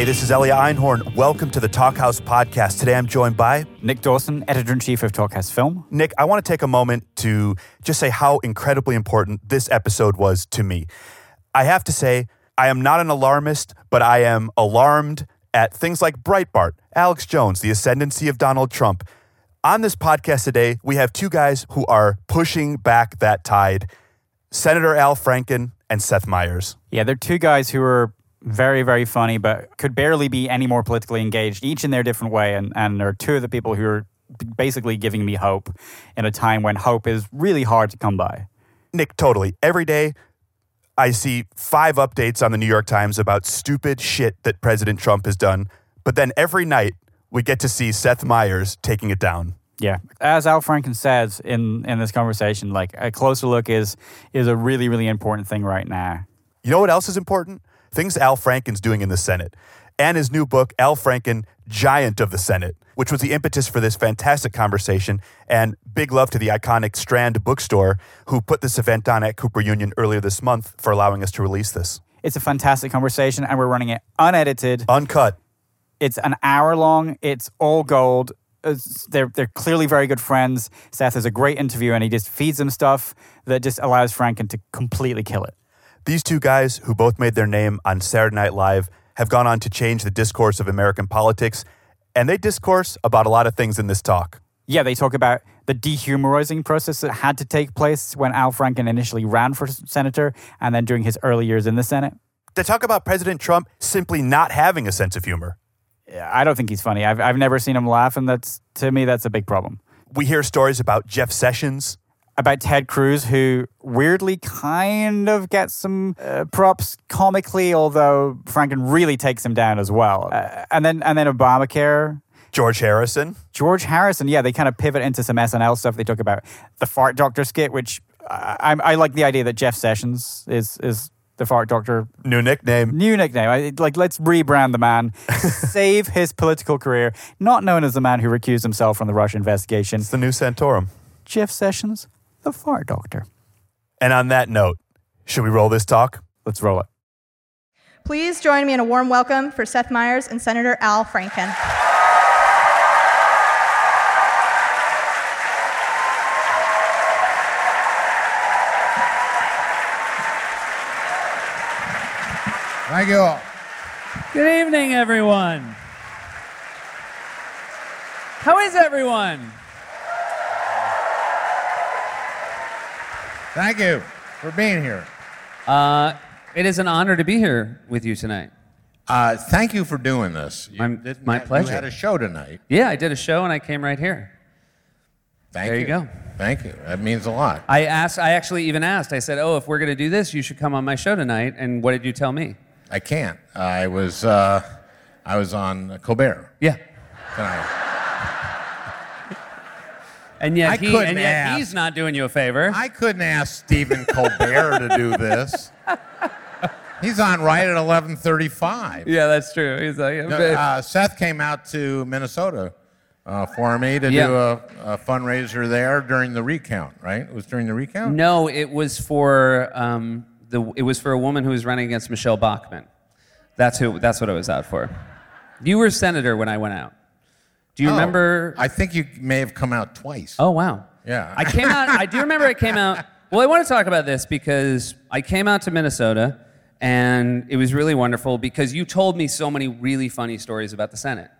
Hey, this is Elia Einhorn. Welcome to the Talkhouse podcast. Today I'm joined by Nick Dawson, editor in chief of Talkhouse Film. Nick. I want to take a moment to just say how incredibly important this episode was to me. I have to say, I am not an alarmist, but I am alarmed at things like Breitbart, Alex Jones, the ascendancy of Donald Trump. On this podcast today, we have two guys who are pushing back that tide Senator Al Franken and Seth Meyers. Yeah, they're two guys who are very, very funny, but could barely be any more politically engaged, each in their different way. And, and are two of the people who are basically giving me hope in a time when hope is really hard to come by. Nick, totally. Every day, I see five updates on the New York Times about stupid shit that President Trump has done. But then every night, we get to see Seth Meyers taking it down. Yeah, as Al Franken says in in this conversation, like a closer look is is a really really important thing right now. You know what else is important? Things Al Franken's doing in the Senate, and his new book, Al Franken, Giant of the Senate, which was the impetus for this fantastic conversation. And big love to the iconic Strand Bookstore, who put this event on at Cooper Union earlier this month for allowing us to release this. It's a fantastic conversation, and we're running it unedited, uncut. It's an hour long. It's all gold they're they're clearly very good friends. Seth is a great interview, and he just feeds them stuff that just allows Franken to completely kill it. These two guys, who both made their name on Saturday Night Live, have gone on to change the discourse of American politics, and they discourse about a lot of things in this talk. Yeah, they talk about the dehumorizing process that had to take place when Al Franken initially ran for senator and then during his early years in the Senate. They talk about President Trump simply not having a sense of humor. I don't think he's funny. I've I've never seen him laugh, and that's to me that's a big problem. We hear stories about Jeff Sessions, about Ted Cruz, who weirdly kind of gets some uh, props comically, although Franken really takes him down as well. Uh, and then and then Obamacare. George Harrison. George Harrison. Yeah, they kind of pivot into some SNL stuff. They talk about the fart doctor skit, which I, I, I like the idea that Jeff Sessions is is the fart doctor. New nickname. New nickname. I, like, let's rebrand the man, save his political career, not known as the man who recused himself from the Russia investigation. It's the new Santorum. Jeff Sessions, the fart doctor. And on that note, should we roll this talk? Let's roll it. Please join me in a warm welcome for Seth Meyers and Senator Al Franken. Thank you all. Good evening, everyone. How is everyone? Thank you for being here. Uh, it is an honor to be here with you tonight. Uh, thank you for doing this. You my, my pleasure. You had a show tonight. Yeah, I did a show and I came right here. Thank there you. you go. Thank you. That means a lot. I asked. I actually even asked. I said, "Oh, if we're going to do this, you should come on my show tonight." And what did you tell me? I can't. I was uh, I was on Colbert. Yeah. Tonight. And yet, I he, couldn't and yet ask. he's not doing you a favor. I couldn't ask Stephen Colbert to do this. He's on right at 11:35. Yeah, that's true. He's like, uh, Seth came out to Minnesota uh, for me to Yeah. do a, a fundraiser there during the recount. Right? It was during the recount. No, it was for um, the. It was for a woman who was running against Michelle Bachmann. That's who. That's what I was out for. You were senator when I went out. Do you Oh, remember? I think you may have come out twice. Oh wow. Yeah. I came out. I do remember I came out. Well, I want to talk about this because I came out to Minnesota, and it was really wonderful because you told me so many really funny stories about the Senate.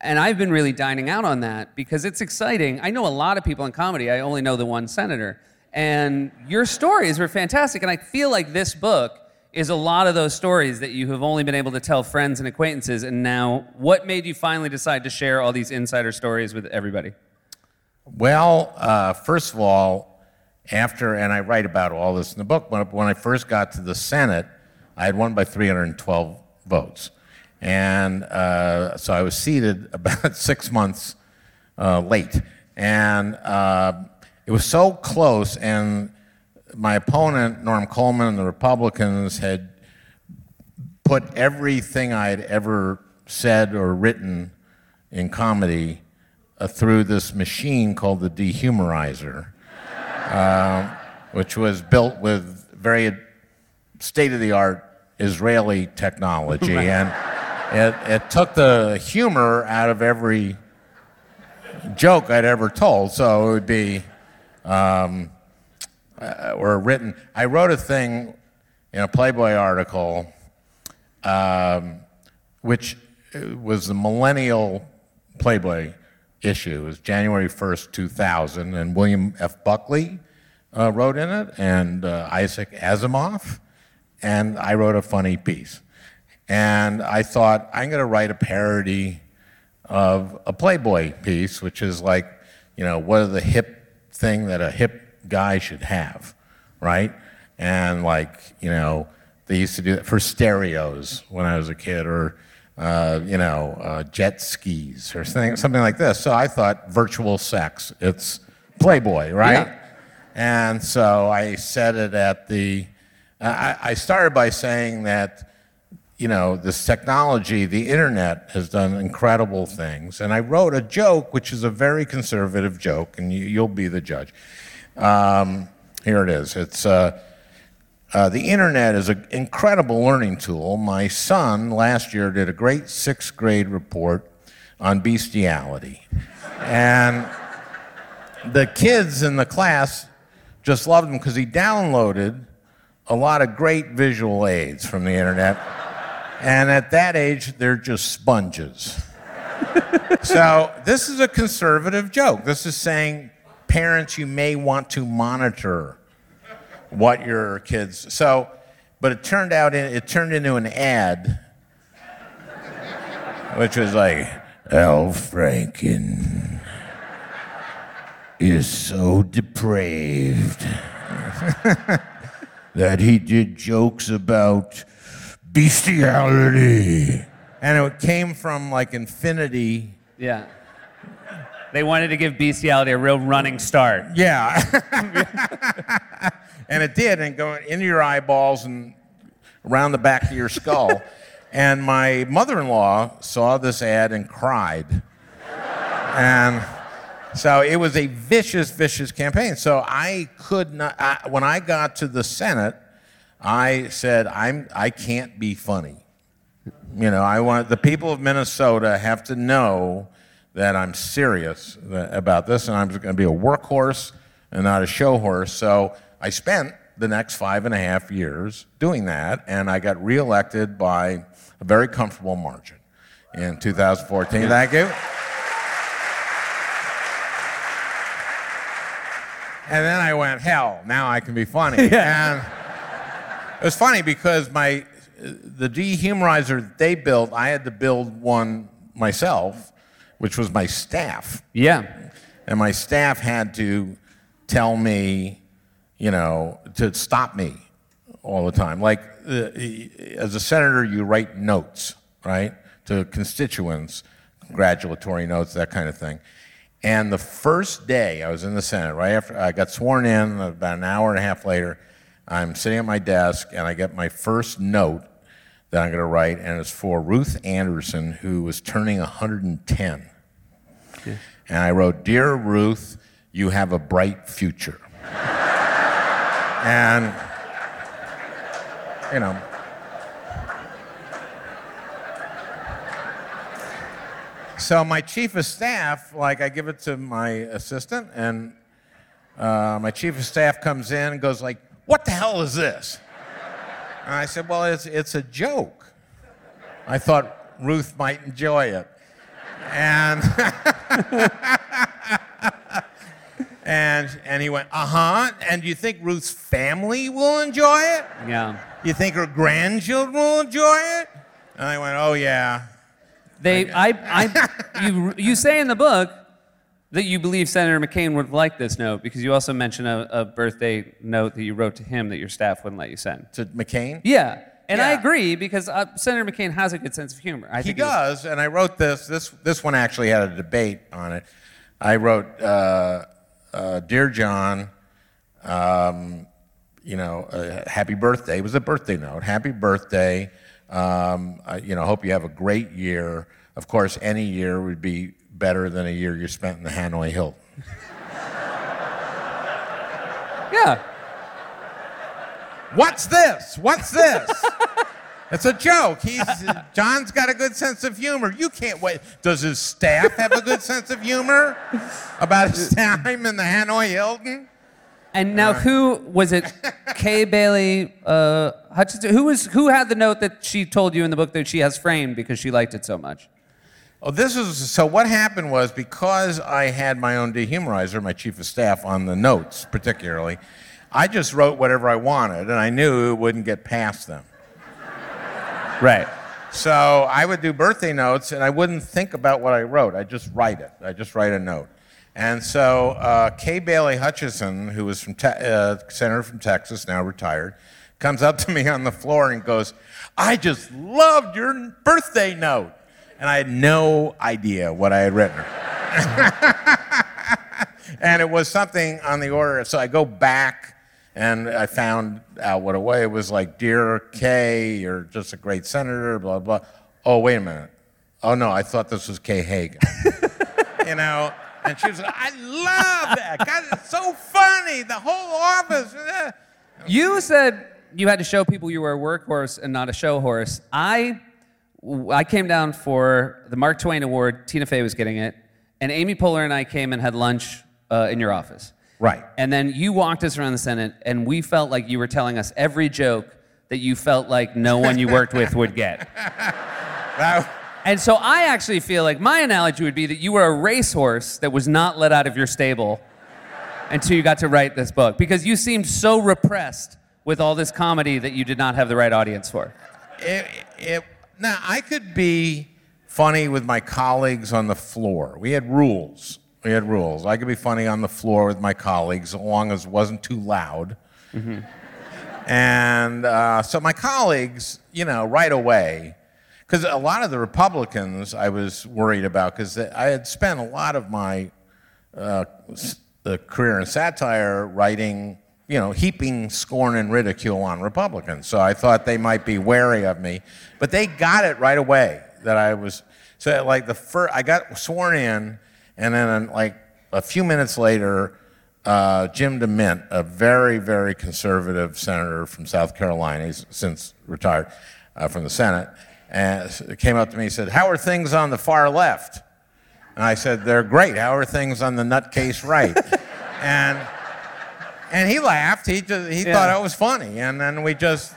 And I've been really dining out on that because it's exciting. I know a lot of people in comedy. I only know the one senator. And your stories were fantastic. And I feel like this book is a lot of those stories that you have only been able to tell friends and acquaintances. And now, what made you finally decide to share all these insider stories with everybody? Well, uh, first of all, after, and I write about all this in the book, when, when I first got to the Senate, I had won by 312 votes. And uh, so I was seated about six months uh, late. And uh, it was so close, and my opponent, Norm Coleman, and the Republicans had put everything I'd ever said or written in comedy uh, through this machine called the dehumorizer, uh, which was built with very state of the art Israeli technology. And it, it took the humor out of every joke I'd ever told. So it would be, um, uh, or written. I wrote a thing in a Playboy article, um, which was the millennial Playboy issue. It was January 1st, 2000, and William F. Buckley uh, wrote in it, and uh, Isaac Asimov, and I wrote a funny piece. And I thought, I'm going to write a parody of a Playboy piece, which is like, you know, what are the hip thing that a hip guy should have, right? And like, you know, they used to do that for stereos when I was a kid, or uh, you know, uh, jet skis or something, something like this. So I thought virtual sex. It's Playboy, right? Yeah. And so I said it at the. I, I started by saying that you know, this technology, the internet has done incredible things. And I wrote a joke, which is a very conservative joke, and you, will be the judge. Um, here it is. It's uh, uh, the internet is an incredible learning tool. My son last year did a great sixth grade report on bestiality. and the kids in the class just loved him because he downloaded a lot of great visual aids from the internet. And at that age, they're just sponges. so, this is a conservative joke. This is saying, parents, you may want to monitor what your kids. So, but it turned out, it turned into an ad, which was like, Al Franken is so depraved that he did jokes about bestiality. And it came from like infinity. Yeah. They wanted to give bestiality a real running start. Yeah. and it did, and going into your eyeballs and around the back of your skull. and my mother in law saw this ad and cried. and so it was a vicious, vicious campaign. So I could not, I, when I got to the Senate, I said, I'm, I can't be funny. You know, I want the people of Minnesota have to know that I'm serious about this and I'm going to be a workhorse and not a show horse. So I spent the next five and a half years doing that, and I got reelected by a very comfortable margin in 2014. Thank you. And then I went, hell, now I can be funny. and it was funny because my uh, the dehumorizer that they built, I had to build one myself, which was my staff. Yeah. And my staff had to tell me, you know, to stop me all the time. Like, uh, as a senator, you write notes, right, to constituents, congratulatory notes, that kind of thing. And the first day I was in the Senate, right after I got sworn in, about an hour and a half later, I'm sitting at my desk and I get my first note that I'm going to write, and it's for Ruth Anderson, who was turning 110. And I wrote, Dear Ruth, you have a bright future. and, you know, so my chief of staff, like, I give it to my assistant, and uh, my chief of staff comes in and goes like, what the hell is this? And I said, Well, it's, it's a joke. I thought Ruth might enjoy it. And, and, and he went, Uh huh. And do you think Ruth's family will enjoy it? Yeah. You think her grandchildren will enjoy it? And I went, Oh, yeah. They, I, I, you, you say in the book, that you believe Senator McCain would like this note because you also mentioned a, a, birthday note that you wrote to him that your staff wouldn't let you send. To McCain? Yeah. And yeah. I agree because uh, Senator McCain has a good sense of humor. I he does, and I wrote this. This this one actually had a debate on it. I wrote, uh, uh, "Dear John, um, you know, uh, happy birthday." It was a birthday note. Happy birthday. Um, you know, hope you have a great year. Of course, any year would be better than a year you spent in the Hanoi Hilton. yeah. What's this? What's this? It's a joke. He's John's got a good sense of humor. You can't wait. Does his staff have a good sense of humor about his time in the Hanoi Hilton? And now, who was it? Kay Bailey uh, Hutchison. Who was who had the note that she told you in the book that she has framed because she liked it so much? Oh, this is so. What happened was because I had my own dehumorizer, my chief of staff, on the notes particularly, I just wrote whatever I wanted, and I knew it wouldn't get past them. Right. So I would do birthday notes, and I wouldn't think about what I wrote. I just write it. I just write a note. And so uh, Kay Bailey Hutchison, who was from te- uh, senator from Texas, now retired, comes up to me on the floor and goes, "I just loved your birthday note," and I had no idea what I had written. and it was something on the order. of. So I go back and I found out what it was. It was like, "Dear Kay, you're just a great senator." Blah blah. Oh wait a minute. Oh no, I thought this was Kay Hagan. you know. And she was like, I love that. God, it's so funny. The whole office. eh." You said you had to show people you were a workhorse and not a show horse. I, I came down for the Mark Twain Award. Tina Fey was getting it, and Amy Poehler and I came and had lunch uh, in your office. Right. And then you walked us around the Senate, and we felt like you were telling us every joke that you felt like no one you worked with would get. That- And so I actually feel like my analogy would be that you were a racehorse that was not let out of your stable until you got to write this book because you seemed so repressed with all this comedy that you did not have the right audience for. it, it, now, I could be funny with my colleagues on the floor. We had rules. We had rules. I could be funny on the floor with my colleagues as long as it wasn't too loud. And uh, so my colleagues, you know, right away, because a lot of the Republicans I was worried about, because I had spent a lot of my uh, s- uh, career in satire writing, you know, heaping scorn and ridicule on Republicans. So I thought they might be wary of me, but they got it right away that I was. So like the first, I got sworn in, and then like a few minutes later, uh, Jim DeMint, a very, very conservative senator from South Carolina, he's since retired uh, from the Senate, and came up to me and said, "How are things on the far left?" And I said, "They're great. How are things on the nutcase right?" and and he laughed. He just he Yeah. thought it was funny, and then we just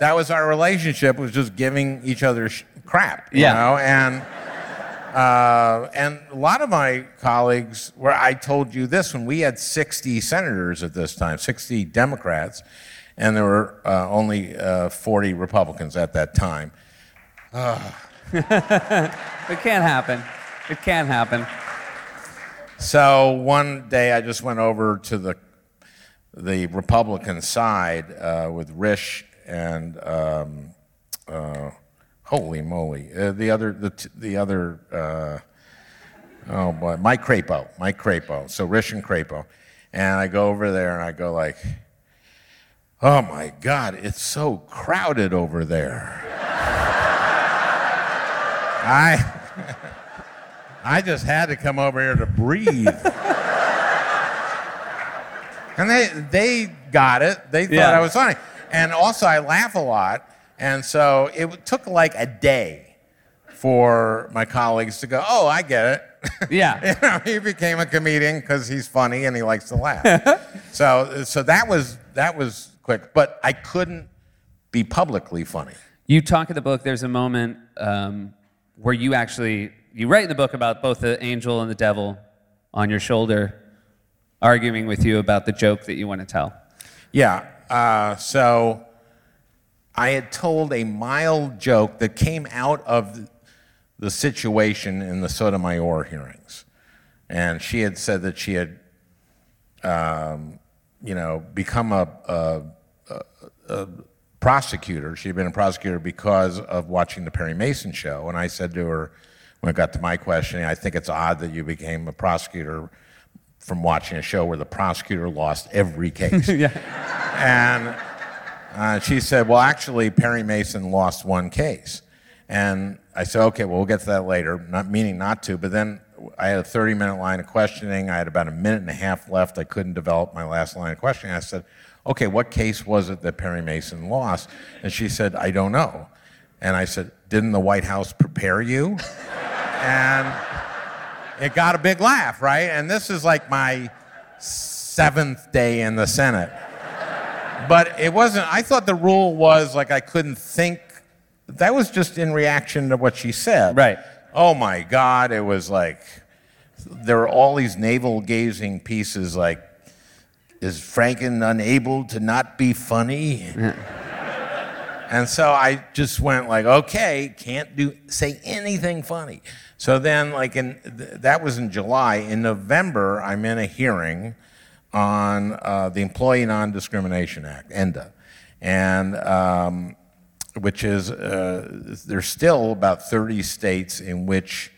that was our relationship was just giving each other sh- crap, you Yeah. know, and. Uh, and a lot of my colleagues, where I told you this, when we had 60 senators at this time, 60 Democrats, and there were uh, only uh, 40 Republicans at that time. It can't happen. It can't happen. So one day I just went over to the the Republican side uh, with Risch and um, uh, holy moly, uh, the other the t- the other uh, oh boy, Mike Crapo, Mike Crapo. So Risch and Crapo, and I go over there and I go like, oh my God, it's so crowded over there. I. I just had to come over here to breathe. and they they got it. They thought Yeah. I was funny. And also I laugh a lot. And so it took like a day for my colleagues to go, "Oh, I get it." Yeah. you know, he became a comedian because he's funny and he likes to laugh. so so that was that was quick, but I couldn't be publicly funny. You talk in the book. There's a moment um, where you actually you write in the book about both the angel and the devil on your shoulder, arguing with you about the joke that you want to tell. Yeah. Uh, so I had told a mild joke that came out of the situation in the Sotomayor hearings. And she had said that she had, um, you know, become a, a, a, a prosecutor. She had been a prosecutor because of watching the Perry Mason show. And I said to her, when it got to my questioning, I think it's odd that you became a prosecutor from watching a show where the prosecutor lost every case. yeah. And uh, she said, Well, actually, Perry Mason lost one case. And I said, Okay, well, we'll get to that later, not meaning not to. But then I had a 30 minute line of questioning. I had about a minute and a half left. I couldn't develop my last line of questioning. I said, Okay, what case was it that Perry Mason lost? And she said, I don't know. And I said, Didn't the White House prepare you? and it got a big laugh, right? And this is like my seventh day in the Senate. But it wasn't, I thought the rule was like I couldn't think. That was just in reaction to what she said. Right. Oh my God, it was like, there were all these navel gazing pieces like, is Franken unable to not be funny? And so I just went like, okay, can't do say anything funny. So then, like in th- that was in July. In November, I'm in a hearing on uh, the Employee Non-Discrimination Act (ENDA), and um, which is uh, there's still about 30 states in which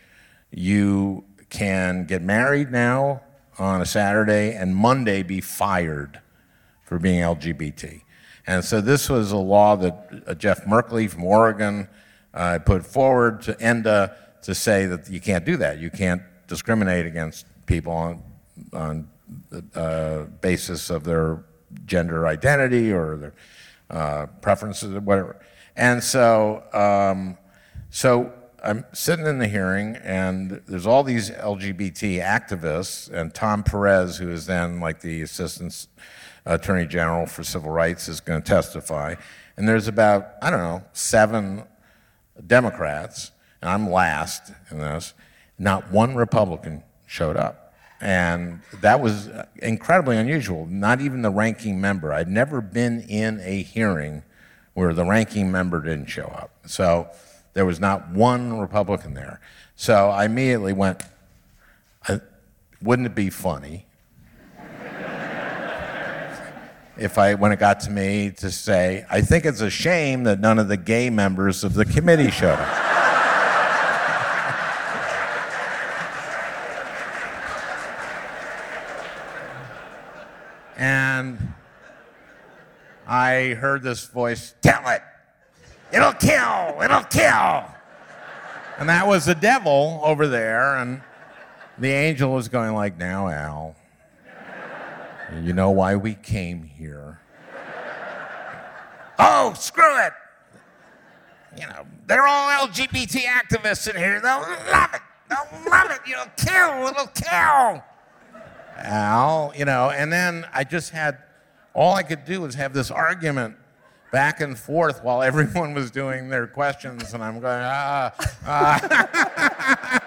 you can get married now on a Saturday and Monday be fired for being LGBT. And so this was a law that uh, Jeff Merkley from Oregon uh, put forward to ENDA to say that you can't do that. You can't discriminate against people on, on uh, basis of their gender identity or their uh, preferences or whatever. And so, um, so I'm sitting in the hearing, and there's all these LGBT activists, and Tom Perez, who is then like the assistant attorney general for civil rights, is going to testify. And there's about, I don't know, seven Democrats, and I'm last in this. Not one Republican showed up. And that was incredibly unusual. Not even the ranking member. I'd never been in a hearing where the ranking member didn't show up. So there was not one Republican there. So I immediately went, "Uh, wouldn't it be funny if I, when it got to me, to say, I think it's a shame that none of the gay members of the committee showed up. and I heard this voice, tell it. It'll kill, it'll kill. And that was the devil over there, and the angel was going like, now, Al, you know why we came here. oh, screw it. You know, they're all LGBT activists in here. They'll love it. They'll love it. You'll kill. It'll kill. Al, you know, and then I just had, all I could do was have this argument back and forth while everyone was doing their questions, and I'm going, ah, ah.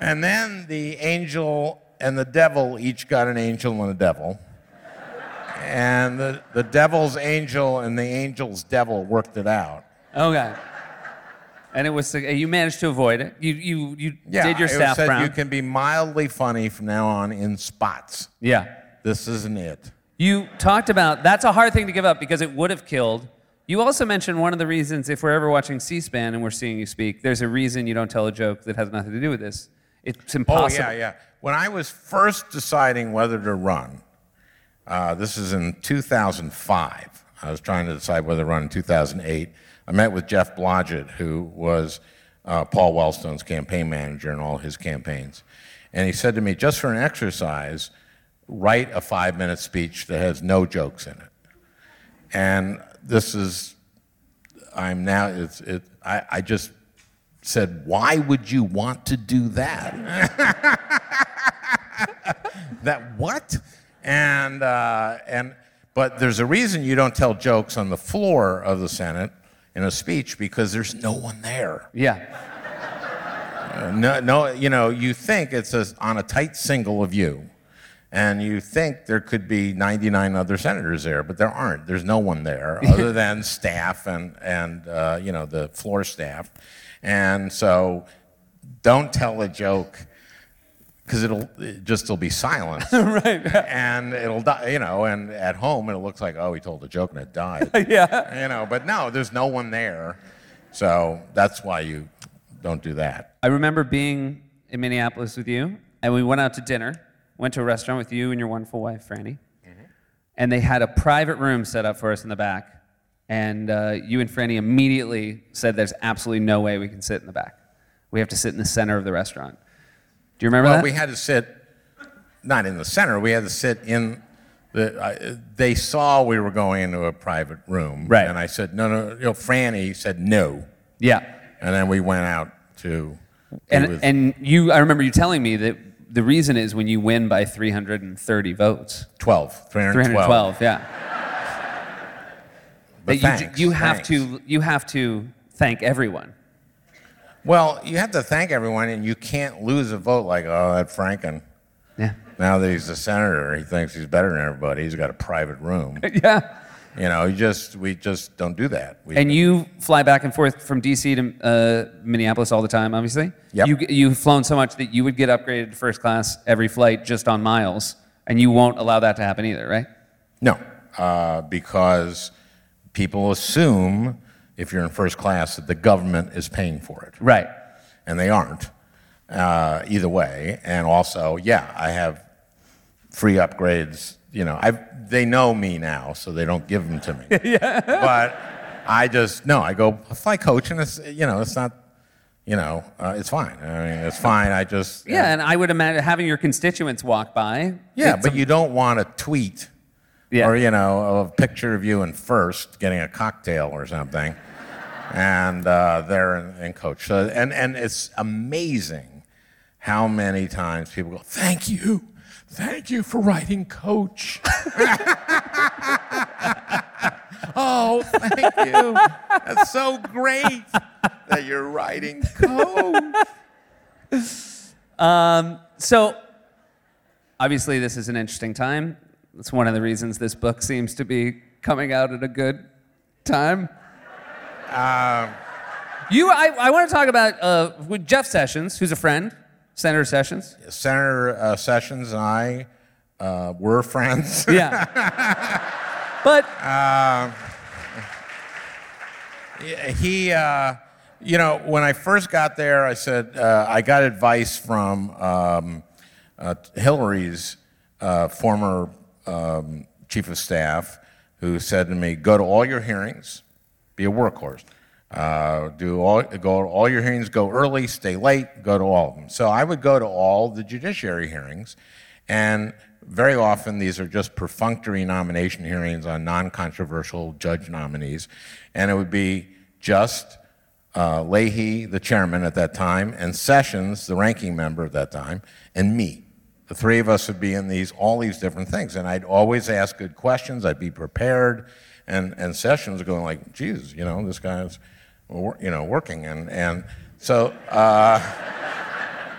and then the angel and the devil each got an angel and a devil. And the, the devil's angel and the angel's devil worked it out. Okay. And it was you managed to avoid it. You you you Yeah, did your it staff said brown. you can be mildly funny from now on in spots. yeah. This isn't it. You talked about that's a hard thing to give up because it would have killed. You also mentioned one of the reasons if we're ever watching C-SPAN and we're seeing you speak, there's a reason you don't tell a joke that has nothing to do with this. It's impossible. Oh, yeah, yeah. When I was first deciding whether to run, uh, this is in 2005. I was trying to decide whether to run in 2008. I met with Jeff Blodgett, who was uh, Paul Wellstone's campaign manager in all his campaigns. And he said to me, just for an exercise, write a five minute speech that has no jokes in it. And this is, I'm now, it's, it, I, I just said, why would you want to do that? that what? And, uh, and, but there's a reason you don't tell jokes on the floor of the Senate in a speech because there's no one there. Yeah. Uh, no, no, you know, you think it's a, on a tight single of you, and you think there could be 99 other senators there, but there aren't. There's no one there other than staff and, and uh, you know, the floor staff. And so don't tell a joke because it'll it just will be silent. right. And it'll die, you know, and at home it looks like, oh, he told a joke and it died. yeah. You know, but no, there's no one there. So that's why you don't do that. I remember being in Minneapolis with you, and we went out to dinner. Went to a restaurant with you and your wonderful wife, Franny. And they had a private room set up for us in the back. And uh, you and Franny immediately said, There's absolutely no way we can sit in the back. We have to sit in the center of the restaurant. Do you remember Well, that? we had to sit, not in the center, we had to sit in the, uh, they saw we were going into a private room. Right. And I said, no, no, you know, Franny said no. Yeah. And then we went out to. And, and you, I remember you telling me that the reason is when you win by 330 votes. 12, 312. 312, yeah. But you, thanks, you have thanks. to you have to thank everyone. Well, you have to thank everyone, and you can't lose a vote like, oh, that Franken. Yeah. Now that he's a senator, he thinks he's better than everybody. He's got a private room. Yeah. You know, you just we just don't do that. We, And you fly back and forth from DC to uh, Minneapolis all the time, obviously. Yep. You, you've flown so much that you would get upgraded to first class every flight just on miles, and you won't allow that to happen either, right? no, uh, because people assume if you're in first class that the government is paying for it, Right. and they aren't. Uh, either way, and also, yeah, I have free upgrades. You know, I they know me now, so they don't give them to me. yeah. But I just no, I go fly coach, and it's you know, it's not. You know, uh, it's fine. I mean, it's fine. I just Yeah, and I would imagine having your constituents walk by. Yeah, but a- you don't want to tweet Yeah. or, you know, a picture of you in first getting a cocktail or something. and uh, they're in, in coach. So, and, and it's amazing how many times people go, thank you. Thank you for writing coach. oh, thank you. That's so great that you're writing coach. Um, so, obviously, this is an interesting time. It's one of the reasons this book seems to be coming out at a good time. you, I, I want to talk about uh, with Jeff Sessions, who's a friend, Senator Sessions. Senator uh, Sessions and I uh, were friends. Yeah. but he, uh, you know, when I first got there, I said uh, I got advice from um, uh, Hillary's uh, former um, chief of staff, who said to me, "Go to all your hearings, be a workhorse. Uh, do all go all your hearings, go early, stay late, go to all of them." So I would go to all the judiciary hearings, and very often these are just perfunctory nomination hearings on non-controversial judge nominees, and it would be just uh, Leahy, the chairman at that time, and Sessions, the ranking member at that time, and me. The three of us would be in these all these different things, and I'd always ask good questions. I'd be prepared, and and Sessions going like, "Geez, you know, this guy's, you know, working," and and so. Uh,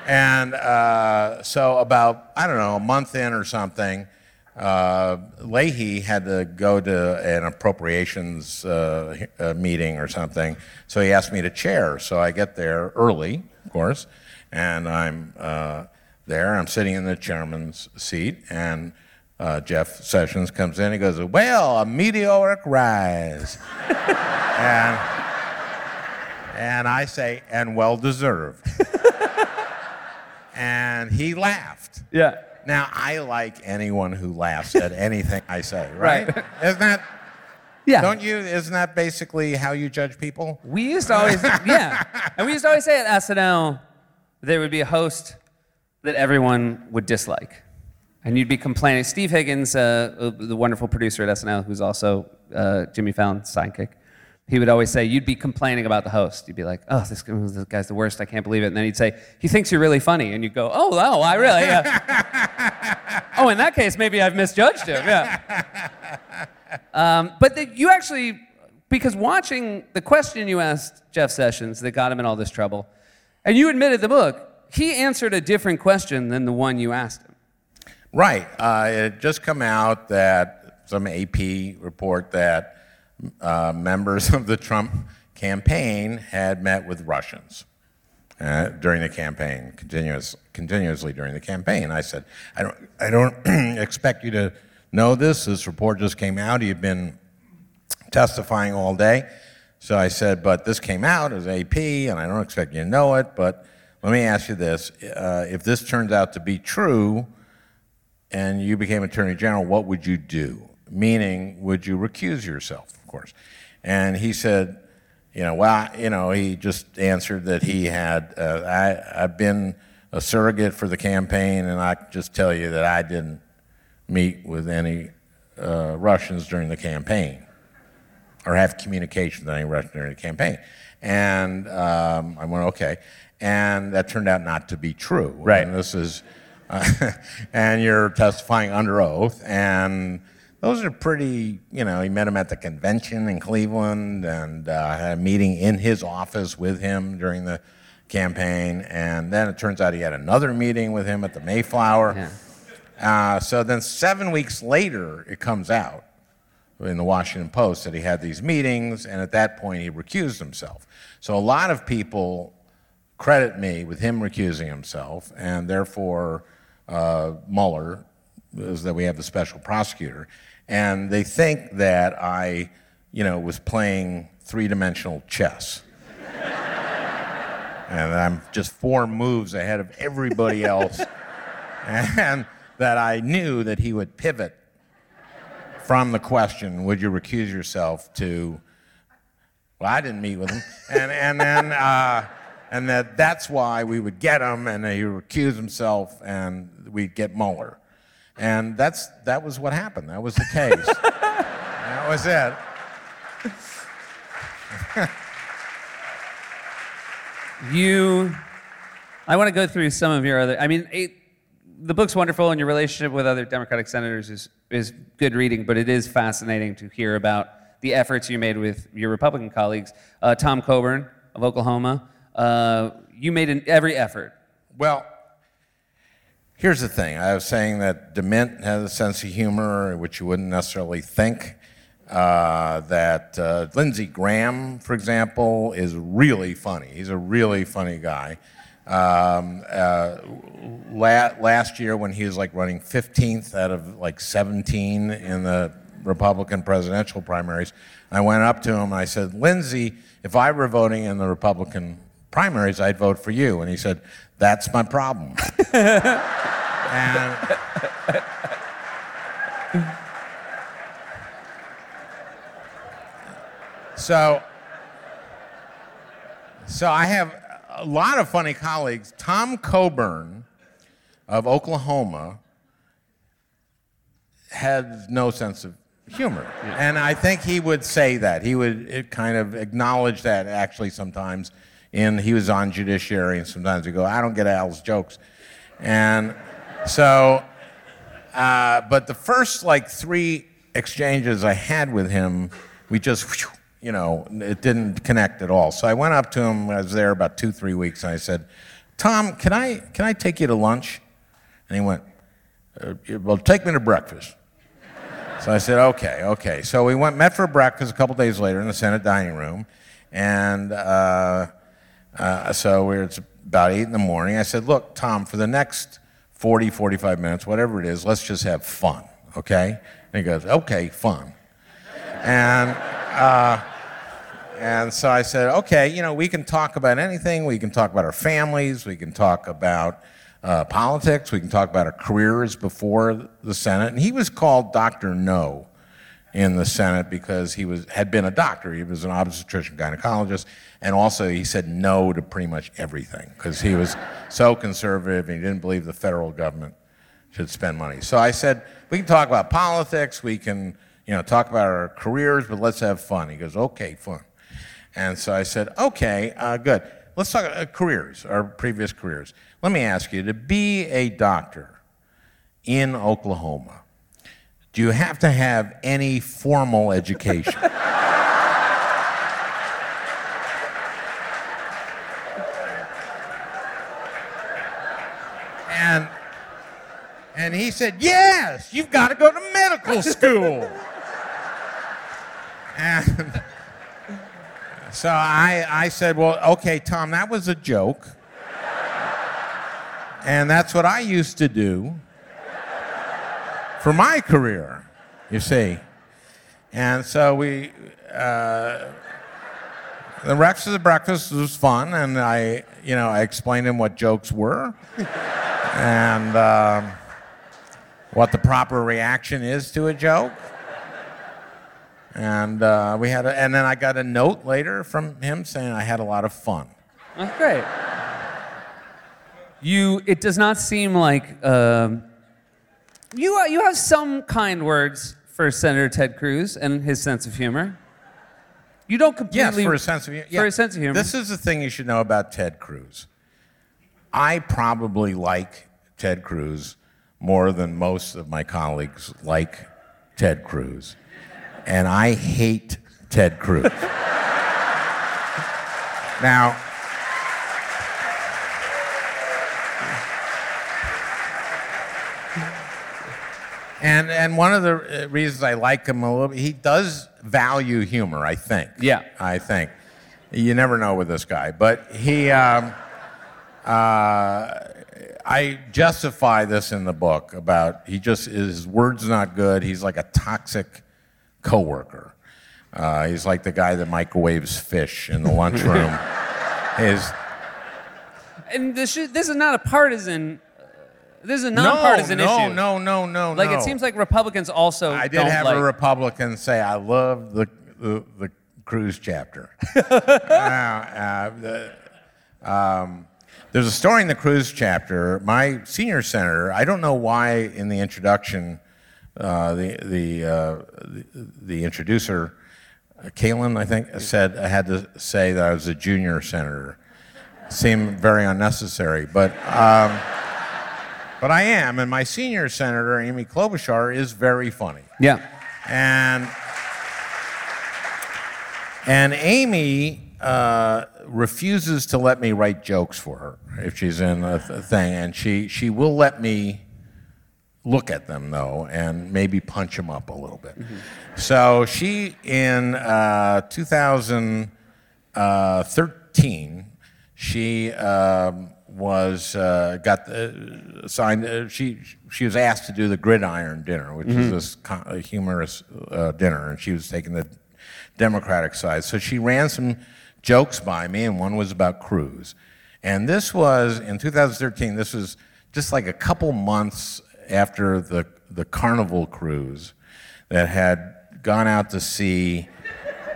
and uh, so, about, I don't know, a month in or something, uh, Leahy had to go to an appropriations uh, uh, meeting or something. So he asked me to chair. So I get there early, of course, and I'm uh, there. I'm sitting in the chairman's seat, and uh, Jeff Sessions comes in. He goes, Well, a meteoric rise. and, and I say, And well deserved and he laughed. yeah. Now, I like anyone who laughs at anything I say, right? Right. Isn't that, Yeah. don't you, isn't that basically how you judge people? We used to always, yeah. And we used to always say at SNL, there would be a host that everyone would dislike. And you'd be complaining. Steve Higgins, uh, uh, the wonderful producer at SNL, who's also uh, Jimmy Fallon's sidekick, he would always say, You'd be complaining about the host. You'd be like, Oh, this, guy's the worst. I can't believe it. And then he'd say, He thinks you're really funny. And you'd go, Oh, wow, I really. Yeah. oh, in that case, maybe I've misjudged him. Yeah. Um, but the, you actually, because watching the question you asked Jeff Sessions that got him in all this trouble, and you admitted the book, he answered a different question than the one you asked him. Right. Uh, it had just come out that some AP report that uh, members of the Trump campaign had met with Russians uh, during the campaign, continuous, continuously during the campaign. I said, I don't, I don't expect you to know this. This report just came out. You've been testifying all day. So I said, but this came out as AP, and I don't expect you to know it, but let me ask you this. Uh, if this turns out to be true, and you became Attorney General, what would you do? Meaning, would you recuse yourself, course? And he said, you know, well, you know, he just answered that he had, uh, I, I've been a surrogate for the campaign, and I just tell you that I didn't meet with any uh, Russians during the campaign or have communication with any Russians during the campaign. And um, I went, okay. And that turned out not to be true. Right. And this is, uh, and you're testifying under oath. And those are pretty, you know, he met him at the convention in Cleveland and uh, had a meeting in his office with him during the campaign. And then it turns out he had another meeting with him at the Mayflower. Yeah. Uh, so then seven weeks later, it comes out in the Washington Post that he had these meetings, and at that point, he recused himself. So a lot of people credit me with him recusing himself, and therefore uh, Mueller is that we have the special prosecutor, and they think that I, you know, was playing three-dimensional chess. and I'm just four moves ahead of everybody else, and that I knew that he would pivot from the question, would you recuse yourself, to, well, I didn't meet with him. And, and then, uh, and that that's why we would get him, and he would recuse himself, and we'd get Mueller. And that's, that was what happened. That was the case. that was it. You, I want to go through some of your other. I mean, it, the book's wonderful, and your relationship with other Democratic senators is is good reading. But it is fascinating to hear about the efforts you made with your Republican colleagues. Uh, Tom Coburn of Oklahoma, uh, you made an, every effort. Well, here's the thing. I was saying that DeMint has a sense of humor, which you wouldn't necessarily think. Uh, that uh, Lindsey Graham, for example, is really funny. He's a really funny guy. Um, uh, la- last year, when he was like running 15th out of like 17 in the Republican presidential primaries, I went up to him and I said, Lindsey, if I were voting in the Republican primaries, I'd vote for you. And he said, That's my problem. and so, so I have a lot of funny colleagues. Tom Coburn of Oklahoma had no sense of humor. And I think he would say that. He would kind of acknowledge that actually sometimes. In, he was on Judiciary, and sometimes he'd go, I don't get Al's jokes. And so, uh, but the first like three exchanges I had with him, we just, you know, it didn't connect at all. So I went up to him. I was there about two, three weeks, and I said, "Tom, can I can I take you to lunch?" And he went, uh, "Well, take me to breakfast." So I said, "Okay, okay." So we went, met for breakfast a couple days later in the Senate dining room, and uh, uh, so it's about eight in the morning. I said, "Look, Tom, for the next 40, 45 minutes, whatever it is, let's just have fun, okay?" And he goes, "Okay, fun." And uh, and so I said, okay, you know, we can talk about anything. We can talk about our families. We can talk about uh, politics. We can talk about our careers before the Senate. And he was called Dr. No in the Senate because he was, had been a doctor. He was an obstetrician gynecologist. And also, he said no to pretty much everything because he was so conservative and he didn't believe the federal government should spend money. So I said, we can talk about politics. We can, you know, talk about our careers, but let's have fun. He goes, okay, fun. And so I said, okay, uh, good. Let's talk uh, careers, our previous careers. Let me ask you to be a doctor in Oklahoma, do you have to have any formal education? and, and he said, yes, you've got to go to medical school. and so I, I said, Well, okay, Tom, that was a joke. And that's what I used to do for my career, you see. And so we, uh, the breakfast of the breakfast was fun, and I, you know, I explained him what jokes were and um, what the proper reaction is to a joke. And uh, we had, a, and then I got a note later from him saying I had a lot of fun. That's great. You, it does not seem like um, you. uh, You have some kind words for Senator Ted Cruz and his sense of humor. You don't completely. Yes, for a sense of humor. For a sense of humor. This is the thing you should know about Ted Cruz. I probably like Ted Cruz more than most of my colleagues like Ted Cruz. And I hate Ted Cruz. now, and, and one of the uh, reasons I like him a little bit, he does value humor, I think. Yeah. I think. You never know with this guy. But he, um, uh, I justify this in the book about he just, his word's not good. He's like a toxic coworker. Uh, he's like the guy that microwaves fish in the lunchroom. his, and this, this is not a partisan. This is a nonpartisan issue. no, issue. No, no, no, Like no. it seems like Republicans also. I did have like, a Republican say, I love the, the, the Cruz chapter. uh, uh, the, um, there's a story in the Cruz chapter. My senior senator, I don't know why in the introduction, uh, the, the, uh, the, the introducer, uh, Kalen, I think, said I had to say that I was a junior senator. Seemed very unnecessary, but. Um, but I am, and my senior senator, Amy Klobuchar, is very funny. Yeah. And and Amy uh, refuses to let me write jokes for her if she's in a th- thing, and she she will let me look at them though, and maybe punch them up a little bit. So she in uh, 2013, she. Um, was uh, got the, assigned. Uh, she she was asked to do the gridiron dinner, which is this co- uh, humorous uh, dinner, and she was taking the Democratic side. So she ran some jokes by me, and one was about Cruz. And this was in 2013. This was just like a couple months after the the Carnival cruise that had gone out to sea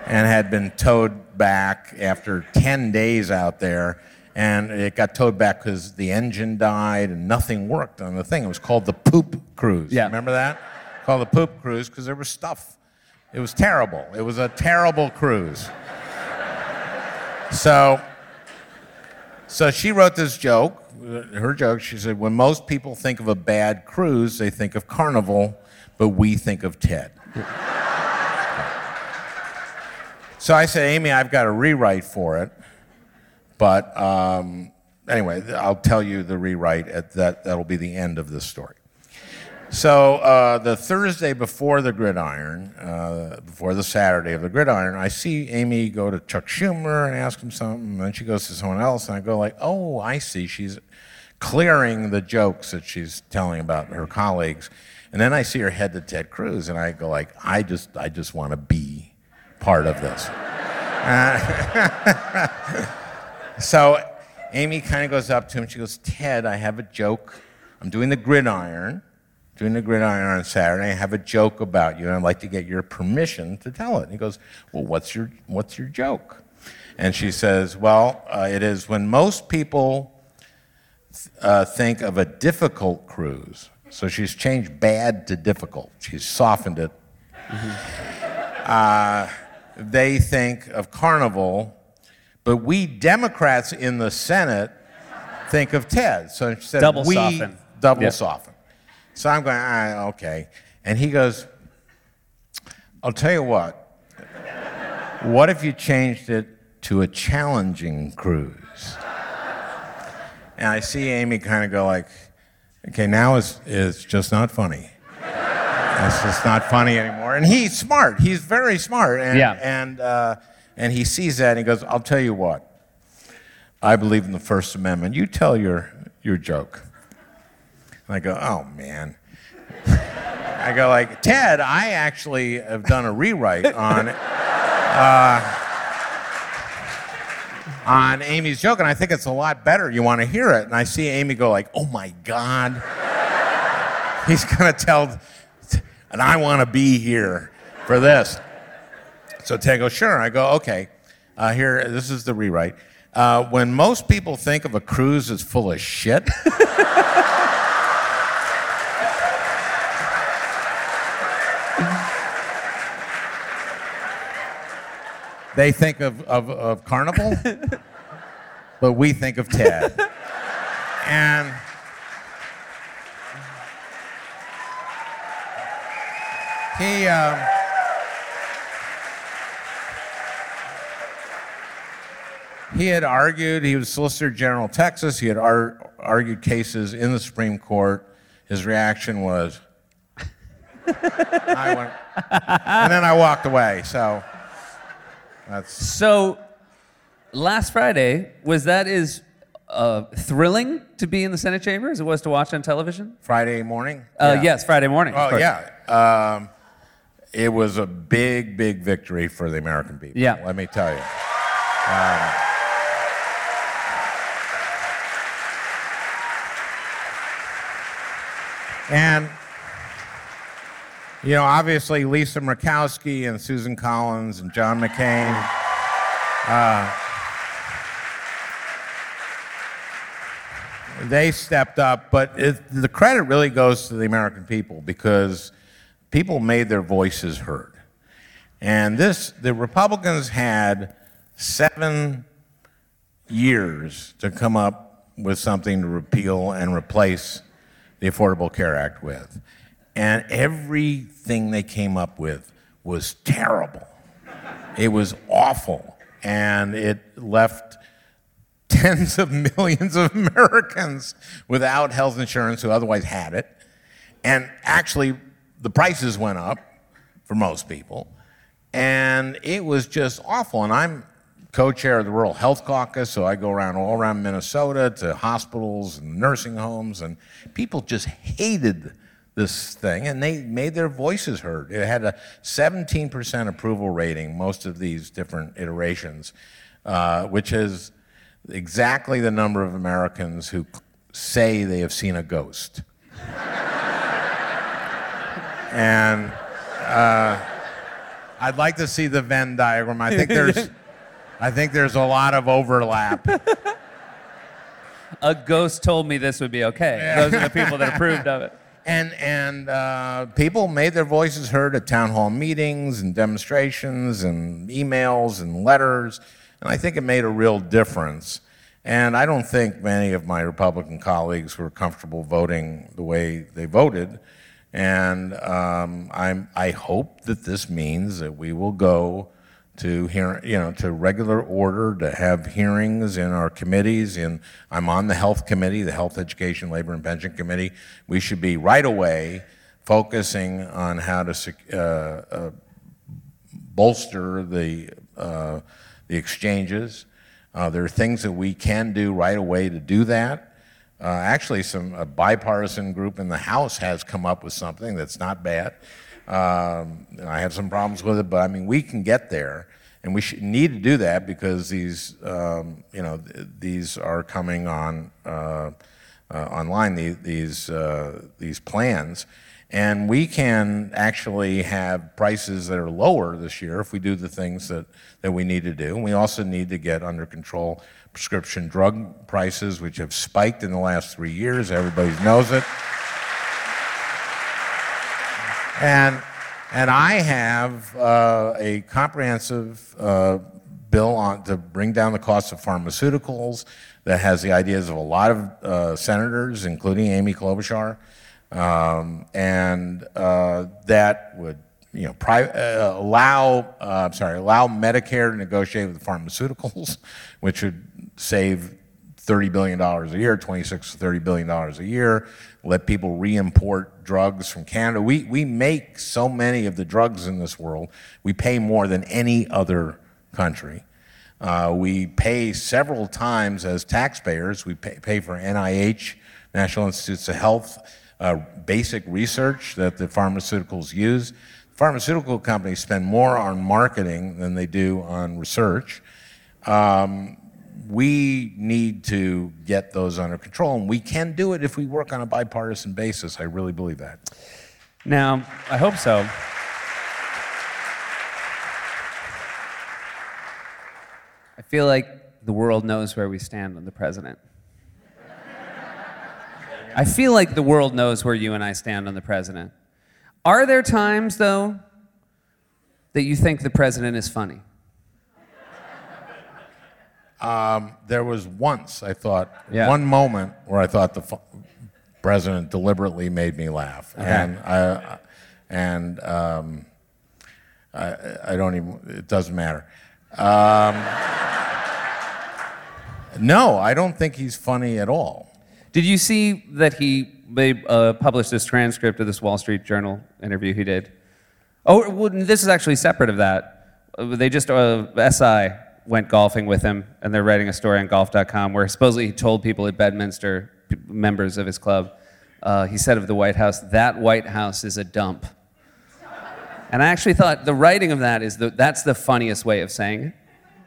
and had been towed back after 10 days out there and it got towed back because the engine died and nothing worked on the thing. It was called the poop cruise. Yeah. Remember that? Called the poop cruise because there was stuff. It was terrible. It was a terrible cruise. so, so she wrote this joke. Uh, her joke. She said, "When most people think of a bad cruise, they think of Carnival, but we think of Ted." so I said, "Amy, I've got a rewrite for it." But um, anyway, I'll tell you the rewrite. At that that'll be the end of this story. So uh, the Thursday before the gridiron, uh, before the Saturday of the gridiron, I see Amy go to Chuck Schumer and ask him something, and then she goes to someone else, and I go like, "Oh, I see. She's clearing the jokes that she's telling about her colleagues." And then I see her head to Ted Cruz, and I go like, "I just, I just want to be part of this." So Amy kind of goes up to him. She goes, Ted, I have a joke. I'm doing the gridiron, doing the gridiron on Saturday. I have a joke about you, and I'd like to get your permission to tell it. And he goes, Well, what's your, what's your joke? And she says, Well, uh, it is when most people uh, think of a difficult cruise. So she's changed bad to difficult. She's softened it. Uh, they think of carnival but we Democrats in the Senate think of Ted. So she said, Double we soften. double Yeah. soften. So I'm going, ah, okay. And he goes, I'll tell you what. What if you changed it to a challenging cruise? And I see Amy kind of go like, okay, now it's, it's just not funny. It's just not funny anymore. And he's smart. He's very smart. And, Yeah. And, uh, and he sees that and he goes, I'll tell you what. I believe in the First Amendment. You tell your, your joke. And I go, oh, man. I go like, Ted, I actually have done a rewrite on, uh, on Amy's joke, and I think it's a lot better. You want to hear it? And I see Amy go like, oh my God. He's gonna tell, and I want to be here for this. So Ted goes, sure. I go, okay. Uh, here, this is the rewrite. Uh, when most people think of a cruise as full of shit, They think of, of, of Carnival, but we think of Ted. And he. Um, he had argued, he was Solicitor General of Texas, he had ar- argued cases in the Supreme Court. His reaction was, I went, and then I walked away. So that's So, last Friday was that as uh, thrilling to be in the Senate chamber as it was to watch on television? Friday morning. Uh, Yeah. Yes, Friday morning. Oh yeah. Um, it was a big, big victory for the American people. Yeah. Let me tell you. Um, and you know, obviously Lisa Murkowski and Susan Collins and John McCain. uh, they stepped up, but it, the credit really goes to the American people because people made their voices heard. And this, the Republicans had seven years to come up with something to repeal and replace the Affordable Care Act with. And everything they came up with was terrible. It was awful. And it left tens of millions of Americans without health insurance who otherwise had it. And actually, the prices went up for most people. And it was just awful. And I'm co chair of the Rural Health Caucus, so I go around all around Minnesota to hospitals and nursing homes, and people just hated this thing and they made their voices heard. It had a 17% approval rating, most of these different iterations, uh, which is exactly the number of Americans who say they have seen a ghost. and uh, I'd like to see the Venn diagram. I think there's, I think there's a lot of overlap. A ghost told me this would be okay. Those are the people that approved of it. And, and uh, people made their voices heard at town hall meetings and demonstrations and emails and letters. And I think it made a real difference. And I don't think many of my Republican colleagues were comfortable voting the way they voted. And um, I'm, I hope that this means that we will go to hear, you know, to regular order, to have hearings in our committees. And I'm on the Health Committee, the Health, Education, Labor, and Pension Committee. We should be right away focusing on how to sec- uh, uh, bolster the, uh, the exchanges. Uh, there are things that we can do right away to do that. Uh, actually, some a bipartisan group in the House has come up with something that's not bad. Um, I have some problems with it, but I mean, we can get there, and we should, need to do that because these, um, you know, th- these are coming on uh, uh, online. These these, uh, these plans, and we can actually have prices that are lower this year if we do the things that that we need to do. And we also need to get under control prescription drug prices, which have spiked in the last three years. Everybody knows it. And, and I have uh, a comprehensive uh, bill on, to bring down the cost of pharmaceuticals that has the ideas of a lot of uh, senators, including Amy Klobuchar, um, and uh, that would you know, pri- uh, allow, uh, I'm sorry, allow Medicare to negotiate with the pharmaceuticals, which would save $30 billion a year, 26 to $30 billion a year, let people re-import drugs from Canada. We, we make so many of the drugs in this world. We pay more than any other country. Uh, we pay several times as taxpayers. We pay, pay for NIH, National Institutes of Health, uh, basic research that the pharmaceuticals use. Pharmaceutical companies spend more on marketing than they do on research. Um, we need to get those under control, and we can do it if we work on a bipartisan basis. I really believe that. Now, I hope so. I feel like the world knows where we stand on the president. I feel like the world knows where you and I stand on the president. Are there times, though, that you think the president is funny? Um, there was once I thought Yeah. one moment where I thought the fu- president deliberately made me laugh, and I and um, I, I don't even. It doesn't matter. Um, no, I don't think he's funny at all. Did you see that he they uh, published this transcript of this Wall Street Journal interview he did? Oh, well, this is actually separate of that. Uh, They just uh, SI went golfing with him, and they're writing a story on Golf.com where supposedly he told people at Bedminster, p- members of his club, uh, he said of the White House, "That White House is a dump." And I actually thought the writing of that is the, that's the funniest way of saying it.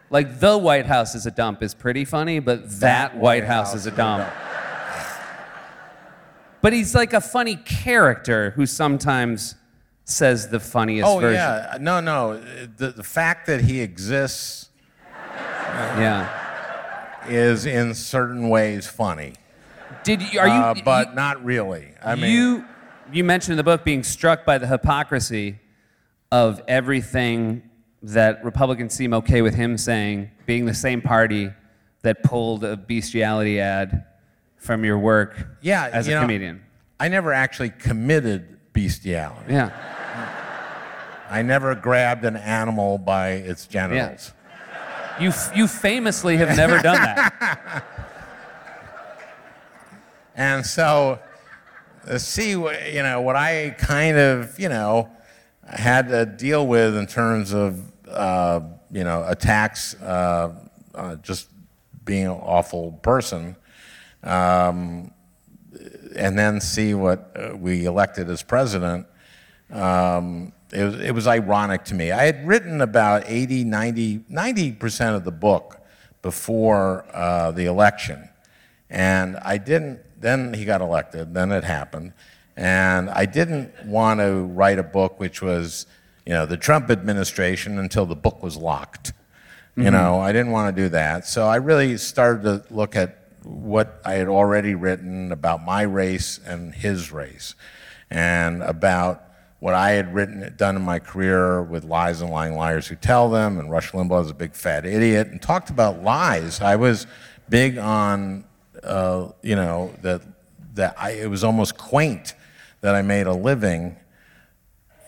Like the White House is a dump is pretty funny, but that, White House, is a dump. But he's like a funny character who sometimes says the funniest Oh version. yeah, no, no. The, the fact that he exists Yeah. is in certain ways funny, Did you, are you, uh, but you, not really. I mean, you, you mentioned in the book being struck by the hypocrisy of everything that Republicans seem okay with him saying, being the same party that pulled a bestiality ad from your work yeah, as a know, comedian. I never actually committed bestiality. Yeah. I never grabbed an animal by its genitals. You, you famously have never done that. And so, uh, see, you know, what I kind of, you know, had to deal with in terms of, uh, you know, attacks, uh, uh, just being an awful person, um, and then see what uh, we elected as president. Um, it, was, it was ironic to me. I had written about 80, 90, 90% of the book before uh, the election. And I didn't, then he got elected, then it happened. And I didn't want to write a book which was, you know, the Trump administration until the book was locked. You know, I didn't want to do that. So I really started to look at what I had already written about my race and his race, and about what I had written, done in my career with lies and lying liars who tell them, and Rush Limbaugh is a big fat idiot, and talked about lies. I was big on, uh, you know, that that I, it was almost quaint that I made a living,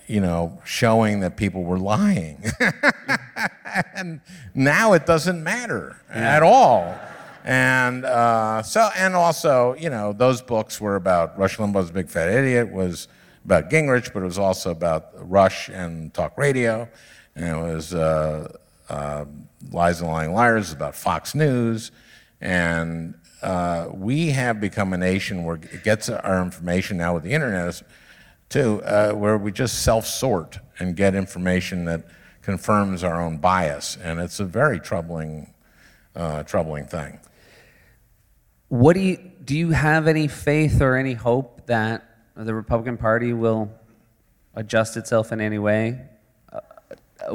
you know, showing that people were lying. and now it doesn't matter at all. And uh, so, and also, you know, those books were about Rush Limbaugh's Big Fat Idiot was about Gingrich, but it was also about Rush and talk radio, and it was uh, uh, Lies and Lying Liars about Fox News, and uh, we have become a nation where it gets our information now with the internet too, uh, where we just self-sort and get information that confirms our own bias, and it's a very troubling, uh, troubling thing. What do you do? You have any faith or any hope that the Republican Party will adjust itself in any way? Uh,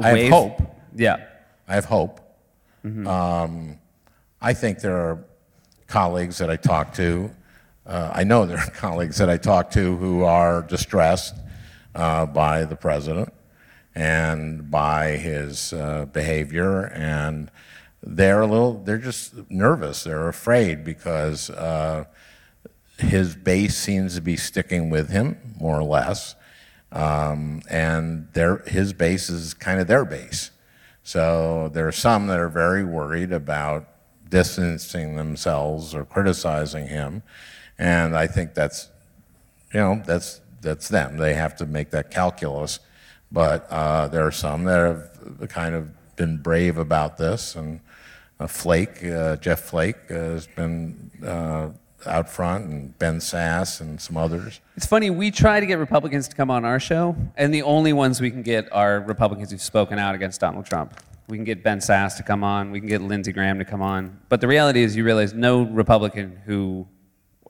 I have hope. Yeah. I have hope. Um, I think there are colleagues that I talk to. Uh, I know there are colleagues that I talk to who are distressed uh, by the president and by his uh, behavior, and they're a little. They're just nervous. They're afraid because uh, his base seems to be sticking with him more or less, um, and their his base is kind of their base. So there are some that are very worried about distancing themselves or criticizing him, and I think that's, you know, that's that's them. They have to make that calculus. But uh, there are some that have kind of been brave about this, and Flake, uh, Jeff Flake, has been uh, out front, and Ben Sasse, and some others. It's funny, we try to get Republicans to come on our show, and the only ones we can get are Republicans who've spoken out against Donald Trump. We can get Ben Sasse to come on, we can get Lindsey Graham to come on. But the reality is, you realize no Republican who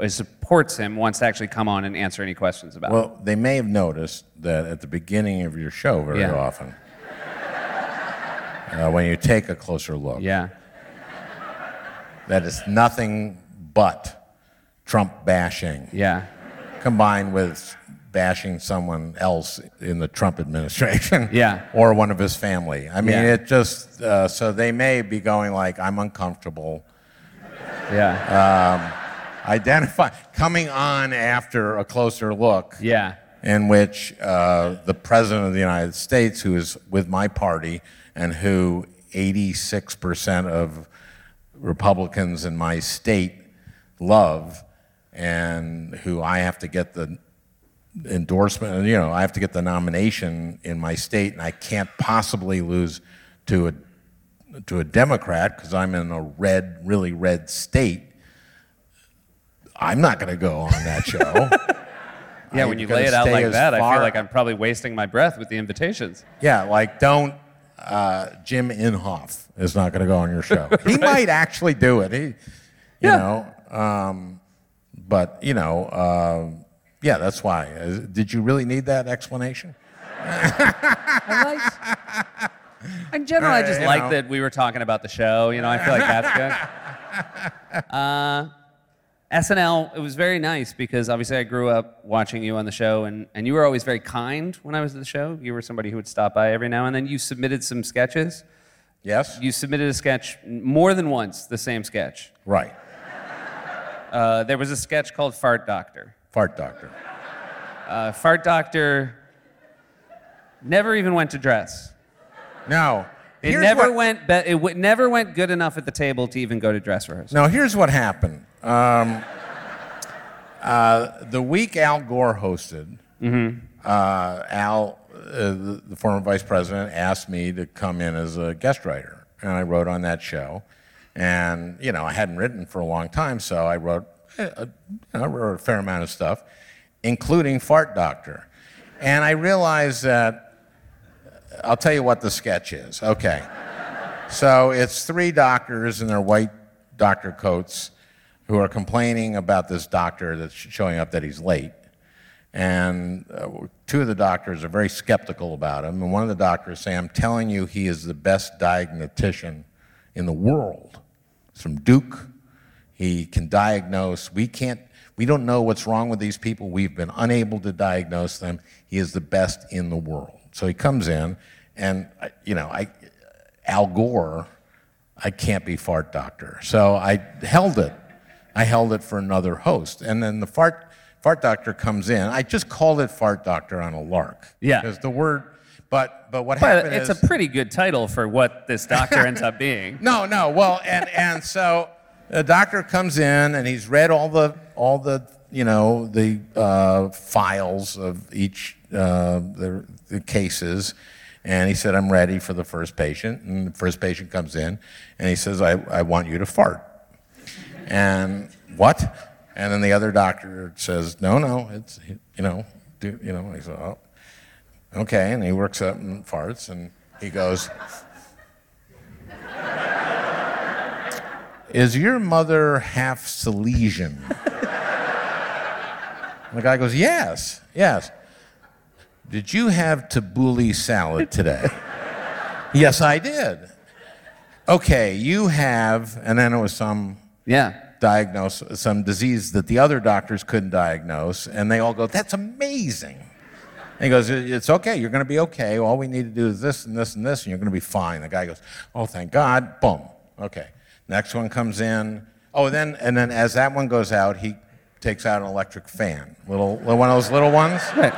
supports him wants to actually come on and answer any questions about it. Well, they may have noticed that at the beginning of your show, very Yeah. often, uh, when you take a closer look, Yeah. that it's nothing but Trump bashing Yeah. combined with bashing someone else in the Trump administration. Yeah. Or one of his family. I mean, Yeah. it just, uh, so they may be going like, I'm uncomfortable. Yeah. Identify, coming on after a closer look. yeah. in which uh, the president of the United States, who is with my party and who 86% of Republicans in my state love, and who I have to get the endorsement, and you know, I have to get the nomination in my state, and I can't possibly lose to a to a Democrat because I'm in a red, really red state. I'm not going to go on that show. Yeah, I'm when you lay it out like as that, I feel like I'm probably wasting my breath with the invitations. Yeah, like don't. Uh, Jim Inhofe is not going to go on your show. He might actually do it. He, you Yeah. know, um, but you know, uh, yeah, that's why. Uh, Did you really need that explanation? I like. In general, I just You like know. that we were talking about the show. You know, I feel like that's good. Uh, SNL, it was very nice because obviously I grew up watching you on the show, and, and you were always very kind when I was at the show. You were somebody who would stop by every now and then. You submitted some sketches. Yes. You submitted a sketch more than once, the same sketch. right. Uh, there was a sketch called Fart Doctor. Fart doctor. Uh, Fart Doctor never even went to dress. No. It here's never what- went. Be- it w- never went good enough at the table to even go to dress rehearsal. Now here's what happened. Um, uh, the week Al Gore hosted, uh, Al, uh, the, the former vice president, asked me to come in as a guest writer, and I wrote on that show. And you know, I hadn't written for a long time, so I wrote, uh, uh, wrote a fair amount of stuff, including Fart Doctor. And I realized that I'll tell you what the sketch is. Okay. So it's three doctors in their white doctor coats who are complaining about this doctor that's showing up that he's late. And uh, two of the doctors are very skeptical about him. And one of the doctors say, I'm telling you, he is the best diagnostician in the world. From Duke. He can diagnose. We can't, we don't know what's wrong with these people. We've been unable to diagnose them. He is the best in the world. So he comes in, and, uh, you know, I, uh, Al Gore, I can't be fart doctor. So I held it. I held it for another host. And then the fart, fart doctor comes in. I just called it fart doctor on a lark. Yeah. Because the word, but, but what But happened it's is. a pretty good title for what this doctor ends up being. No, no. Well, and and so the doctor comes in and he's read all the all the you know the uh, files of each uh, the, the cases, and he said, "I'm ready for the first patient." And the first patient comes in, and he says, "I I want you to fart." And what? And then the other doctor says, "No, no. It's you know do you know?" He said, "Oh." Okay, and he works up and farts, and he goes, Is your mother half Silesian? And the guy goes, Yes, yes. Did you have tabbouleh salad today? yes, I did. Okay, you have, and then it was some Yeah. diagnose some disease that the other doctors couldn't diagnose, and they all go, "That's amazing." And he goes, "It's okay. You're going to be okay. All we need to do is this and this and this, and you're going to be fine." The guy goes, "Oh, thank God." Boom. Okay. Next one comes in. Oh, then and then as that one goes out, he takes out an electric fan, little one of those little ones. Right.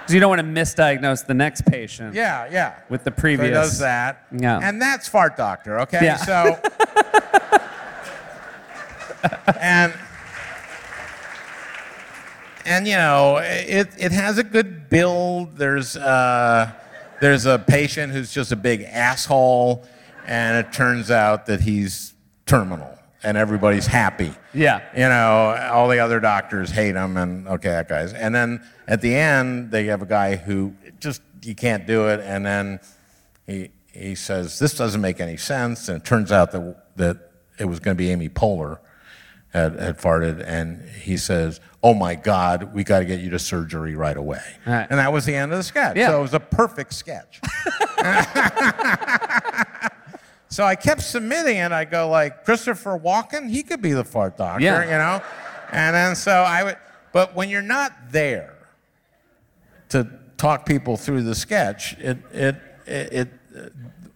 Because you don't want to misdiagnose the next patient. Yeah, yeah. With the previous. So he does that. Yeah. And that's fart doctor, okay? Yeah. So and and you know, it it has a good build. There's uh there's a patient who's just a big asshole, and it turns out that he's terminal and everybody's happy. Yeah. You know, all the other doctors hate him, and okay, that guy's. And then at the end, they have a guy who just you can't do it, and then he he says this doesn't make any sense, and it turns out that that it was going to be Amy Poehler had had farted, and he says, "Oh my God, we got to get you to surgery right away." Right. And that was the end of the sketch. Yeah. So it was a perfect sketch. So I kept submitting it. I go like Christopher Walken, he could be the fart doctor, Yeah. you know. And then so I would, but when you're not there, to talk people through the sketch. It it it. it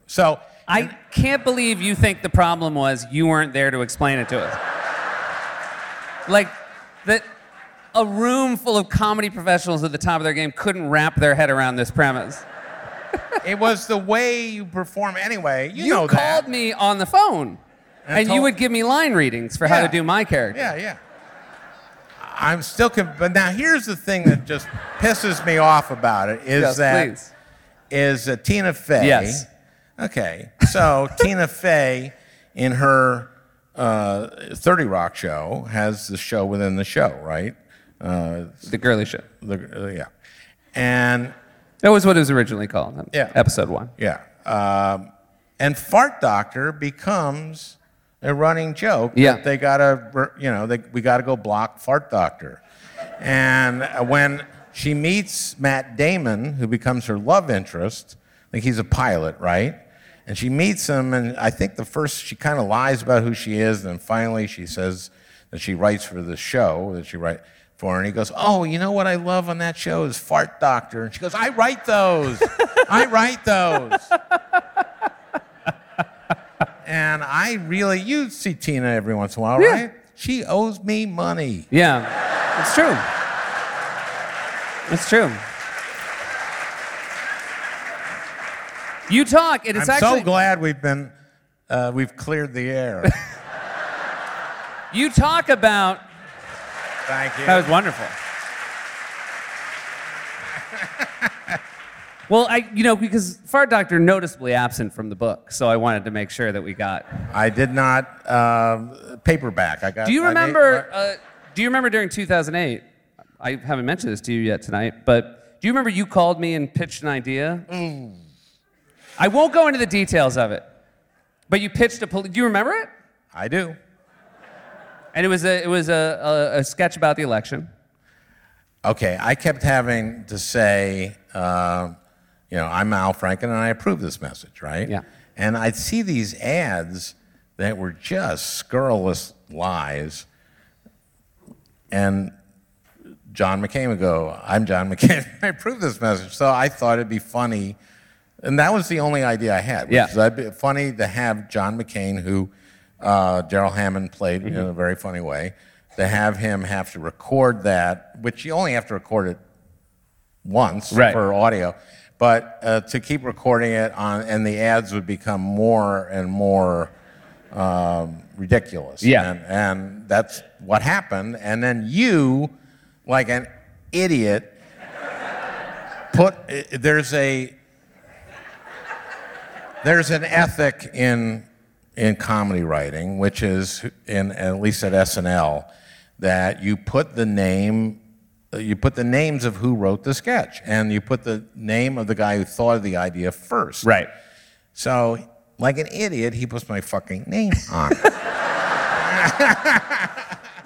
so I can't believe you think the problem was you weren't there to explain it to us. Like that a room full of comedy professionals at the top of their game couldn't wrap their head around this premise. it was the way you perform anyway. You, You know called that. me on the phone. And And, you would give me line readings for how to do my character. Yeah, yeah. I'm still, con- but now here's the thing that just pisses me off about it is Yes, that please. is uh, Tina Fey. Yes. Okay, so Tina Fey in her uh, 30 Rock show has the show within the show, right? Uh, The girly shit. the, uh, yeah, and That was what it was originally called. Yeah. Episode one. yeah, um, and Fart Doctor becomes a running joke. Yeah. that they gotta, you know, they, we gotta go block Fart Doctor, and when she meets Matt Damon, who becomes her love interest, I think he's a pilot, right? And she meets him, and I think the first she kind of lies about who she is, and then finally she says that she writes for the show that she write for, and he goes, "Oh, you know what I love on that show is Fart Doctor," and she goes, "I write those, I write those." and I really, you see Tina every once in a while, Yeah. right? She owes me money. Yeah. It's true. It's true. You talk, and it's I'm actually so glad we've been, uh, we've cleared the air. you talk about Thank you. That was wonderful. well, I, you know, because Fart Doctor noticeably absent from the book, so I wanted to make sure that we got. I did not um, paperback. I got. Do you I remember? made- Uh, do you remember during 2008? I haven't mentioned this to you yet tonight, but do you remember you called me and pitched an idea? I won't go into the details of it, but you pitched a. pol- Do you remember it? I do. And it was a it was a, a, a sketch about the election. Okay, I kept having to say, uh, you know, I'm Al Franken and I approve this message, right? Yeah. And I'd see these ads that were just scurrilous lies. And John McCain would go, I'm John McCain. I approve this message. So I thought it'd be funny. And that was the only idea I had. Which Yeah. is be funny to have John McCain, who uh, Darrell Hammond played Mm-hmm. in a very funny way, to have him have to record that, which you only have to record it once Right. for audio, but uh, to keep recording it on, and the ads would become more and more um, ridiculous. Yeah. And, and that's what happened. And then you, like an idiot, put there's a there's an ethic in in comedy writing, which is in at least at SNL, that you put the name you put the names of who wrote the sketch, and you put the name of the guy who thought of the idea first. Right. So, like an idiot, he puts my fucking name on.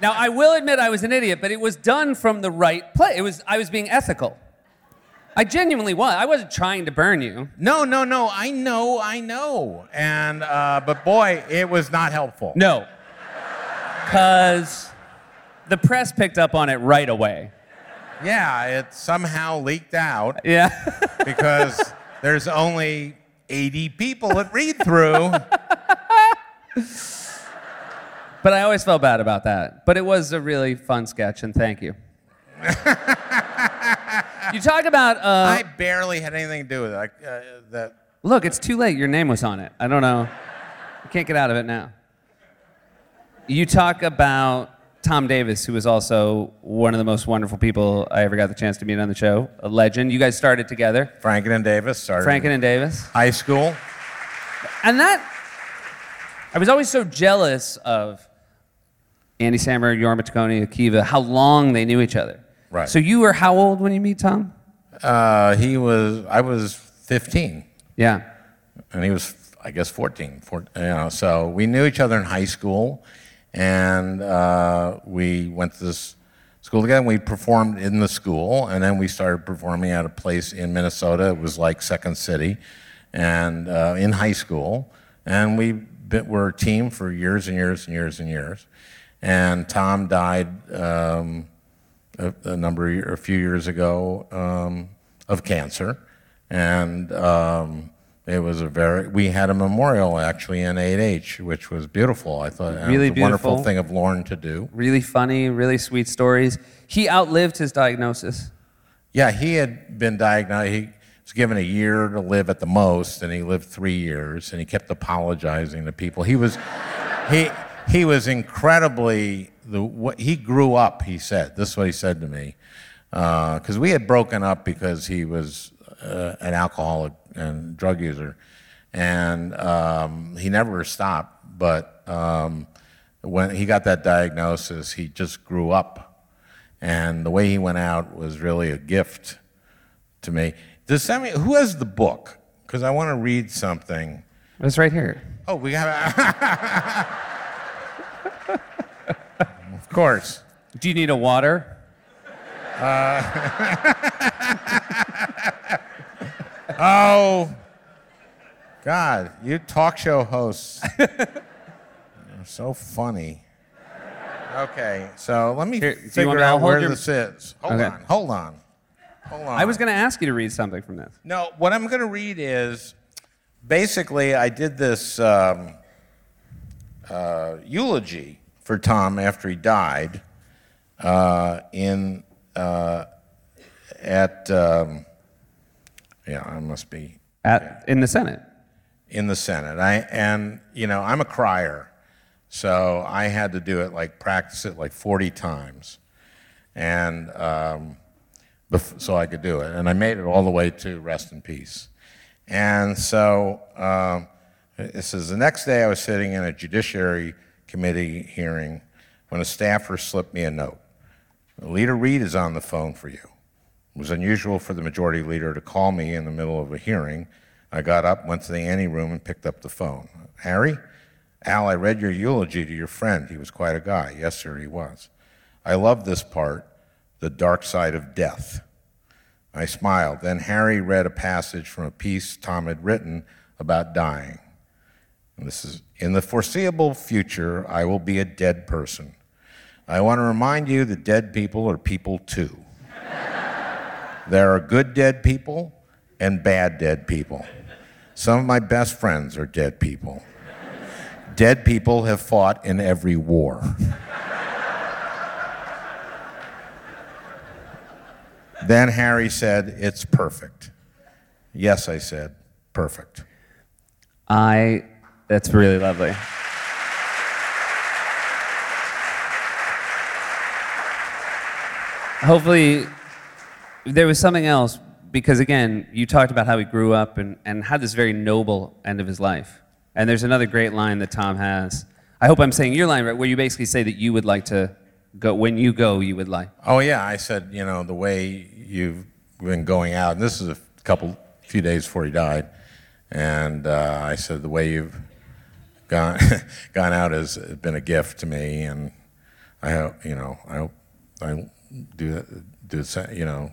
Now I will admit I was an idiot, but it was done from the right place. It was I was being ethical. I genuinely was. I wasn't trying to burn you. no, no, no. I know, I know. And uh, but boy, it was not helpful. No. Cause the press picked up on it right away. Yeah, it somehow leaked out. Yeah. because there's only 80 people that read through. but I always felt bad about that. But it was a really fun sketch, and thank you. you talk about uh, I barely had anything to do with it. I, uh, that Look, it's too late. Your name was on it. I don't know. You can't get out of it now. You talk about Tom Davis, who was also one of the most wonderful people I ever got the chance to meet on the show, a legend. You guys started together, Franken and Davis started Franken and Davis. high school. And that, I was always so jealous of Andy Samberg, Jorma Taccone, Akiva, how long they knew each other. Right. So you were how old when you meet Tom? Uh, he was, I was 15, Yeah. and he was, I guess, 14. 14 you know, so we knew each other in high school, and uh, we went to this school together. We performed in the school, and then we started performing at a place in Minnesota. It was like Second City, and uh, in high school, and we been, were a team for years and years and years and years. And Tom died um, a, a number of a few years ago, um, of cancer, and um, it was a very. We had a memorial actually in 8H, which was beautiful. I thought Really it was a wonderful beautiful. thing of Lorne to do. Really funny, really sweet stories. He outlived his diagnosis. Yeah, he had been diagnosed. He was given a year to live at the most, and he lived three years. And he kept apologizing to people. He was, he, he was incredibly. The what he grew up. He said this is what he said to me, because we had broken up because he was uh, an alcoholic and drug user, and um, he never stopped. But um, when he got that diagnosis, he just grew up and the way he went out was really a gift to me. Does me who has the book? Because I want to read something. It's right here. Oh, we have. of course. Do you need a water? Oh, God! You talk show hosts are so funny. Okay, so let me Here, figure want me- I'll out where your- this is. Hold Okay. on, hold on, hold on. I was going to ask you to read something from this. No, what I'm going to read is basically I did this um, uh, eulogy for Tom after he died uh, in uh, at um, yeah I must be At, in the Senate. in the Senate. I and you know I'm a crier, so I had to do it like practice it like 40 times, and um, bef- so I could do it. And I made it all the way to rest in peace. And so um, it says the next day I was sitting in a Judiciary Committee hearing when a staffer slipped me a note. Leader Reid is on the phone for you. It was unusual for the majority leader to call me in the middle of a hearing. I got up, went to the anteroom, and picked up the phone. Harry? Al, I read your eulogy to your friend. He was quite a guy. Yes, sir, he was. I love this part, the dark side of death. I smiled. Then Harry read a passage from a piece Tom had written about dying. And this is In the foreseeable future, I will be a dead person. I want to remind you that dead people are people too. There are good dead people and bad dead people. Some of my best friends are dead people. Dead people have fought in every war. then Harry said, It's perfect. Yes, I said, perfect. I, that's really lovely. Hopefully, there was something else because, again, you talked about how he grew up and, and had this very noble end of his life. And there's another great line that Tom has. I hope I'm saying your line right, where you basically say that you would like to go, when you go, you would like. Oh yeah, I said, you know, the way you've been going out, and this is a couple, few days before he died, and uh, I said the way you've gone gone out has been a gift to me, and I hope, you know, I hope I do do you know,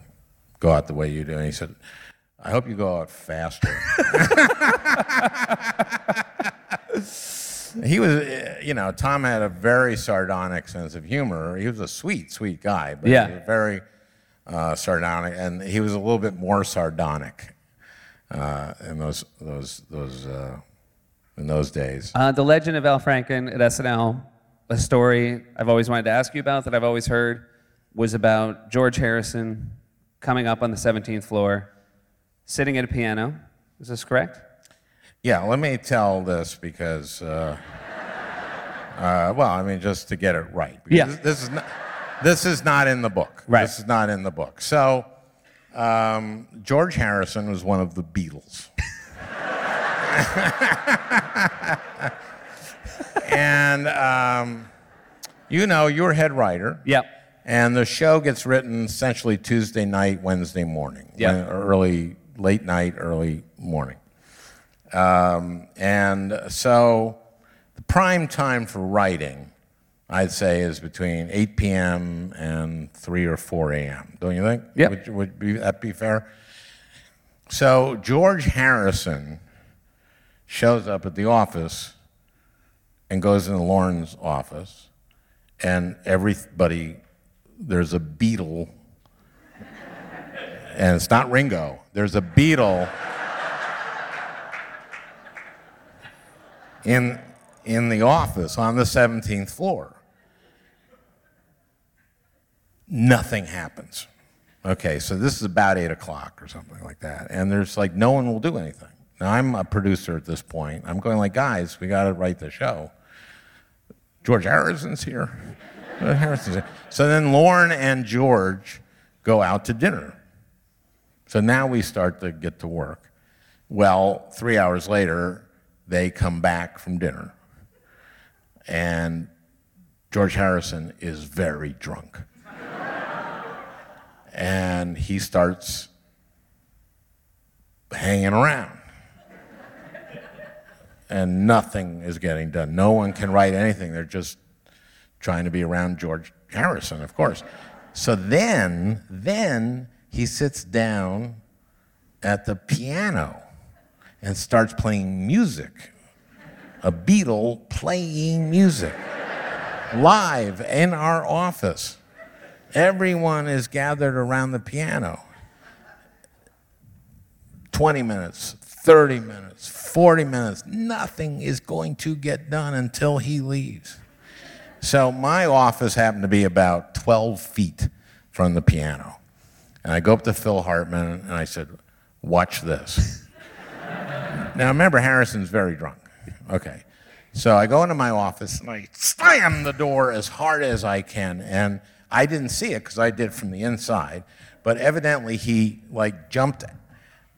go out the way you do. And he said, I hope you go out faster. He was, uh, you know, Tom had a very sardonic sense of humor. He was a sweet, sweet guy, but Yeah. he was very uh, sardonic, and he was a little bit more sardonic uh, in those those those uh, in those days. Uh, the legend of Al Franken at SNL, a story I've always wanted to ask you about that I've always heard, was about George Harrison coming up on the 17th floor, sitting at a piano. Is this correct? Yeah, let me tell this because, uh, uh, well, I mean, just to get it right. Yeah. This, this is not. This is not in the book. Right. This is not in the book. So, um, George Harrison was one of the Beatles. and um, you know, you're head writer. Yep. And the show gets written essentially Tuesday night, Wednesday morning. Yeah. Early, late night, early morning. Um, and so the prime time for writing, I'd say, is between 8 p.m. and 3 or 4 a.m. Don't you think? Yep. Would, would be, that be fair? So George Harrison shows up at the office and goes into Lorne's office, and everybody, there's a Beatle and it's not Ringo. There's a Beatle in, in the office on the 17th floor. Nothing happens. Okay, so this is about 8 o'clock or something like that. And there's like, no one will do anything. Now, I'm a producer at this point. I'm going like, guys, we got to write the show. George Harrison's here. Harrison's here. So then Lorne and George go out to dinner. So now we start to get to work. Well, three hours later, they come back from dinner. And George Harrison is very drunk. and he starts hanging around. And nothing is getting done. No one can write anything. They're just trying to be around George Harrison, of course. So then, then he sits down at the piano and starts playing music. A Beatle playing music live in our office. Everyone is gathered around the piano. 20 minutes, 30 minutes, 40 minutes, nothing is going to get done until he leaves. So my office happened to be about 12 feet from the piano. And I go up to Phil Hartman and I said, Watch this. now remember, Harrison's very drunk. Okay. So I go into my office and I slam the door as hard as I can. And I didn't see it because I did from the inside. But evidently he like jumped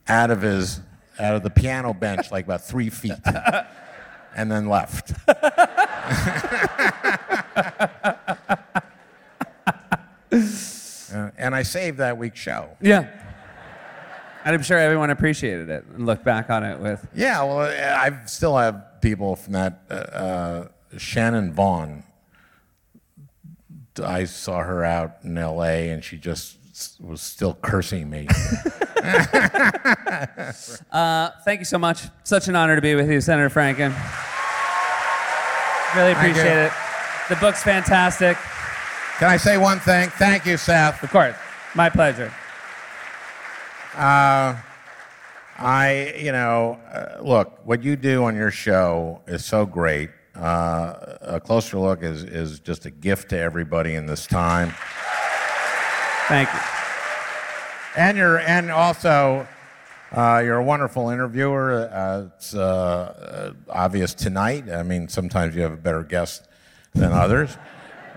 out of his out of the piano bench like about three feet and then left. Uh, and I saved that week's show. Yeah. And I'm sure everyone appreciated it and looked back on it with. Yeah, well, I still have people from that. Uh, uh, Shannon Vaughn. I saw her out in L.A. and she just was still cursing me. Uh, thank you so much. Such an honor to be with you, Senator Franken. Really appreciate it. The book's fantastic. Can I say one thing? Thank you, Seth. Of course. My pleasure. I, you know, uh, look, what you do on your show is so great. Uh, a closer look is, is just a gift to everybody in this time. Thank you. And you're, and also, uh, you're a wonderful interviewer. Uh, it's uh, uh, obvious tonight. I mean, sometimes you have a better guest than others.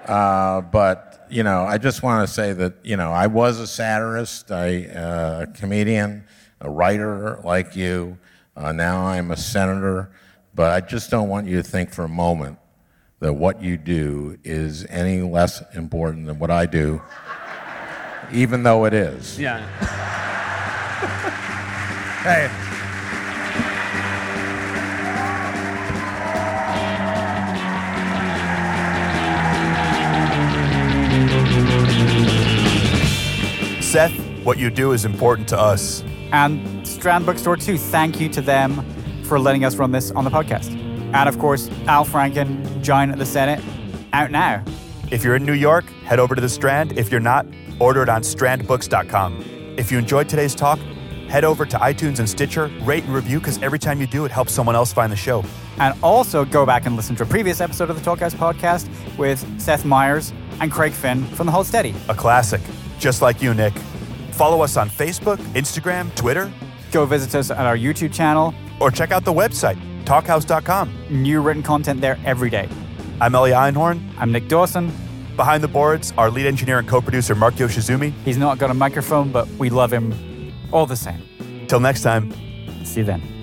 Uh, but you know, I just want to say that you know, I was a satirist, I, uh, a comedian, a writer like you. Now I'm a senator. But I just don't want you to think for a moment that what you do is any less important than what I do, even though it is. Yeah. Hey. Seth, what you do is important to us. And Strand Bookstore too. Thank you to them for letting us run this on the podcast. And of course, Al Franken, Giant at the Senate, out now. If you're in New York, head over to the Strand. If you're not, order it on strandbooks.com. If you enjoyed today's talk, head over to iTunes and Stitcher, rate and review because every time you do, it helps someone else find the show. And also go back and listen to a previous episode of the Talkhouse podcast with Seth Meyers and Craig Finn from The Hold Steady. A classic, just like you, Nick. Follow us on Facebook, Instagram, Twitter, Go visit us on our YouTube channel. or check out the website, talkhouse.com. New written content there every day. I'm Ellie Einhorn. I'm Nick Dawson. Behind the boards, our lead engineer and co producer, Mark Yoshizumi. He's not got a microphone, but we love him all the same. Till next time. See you then.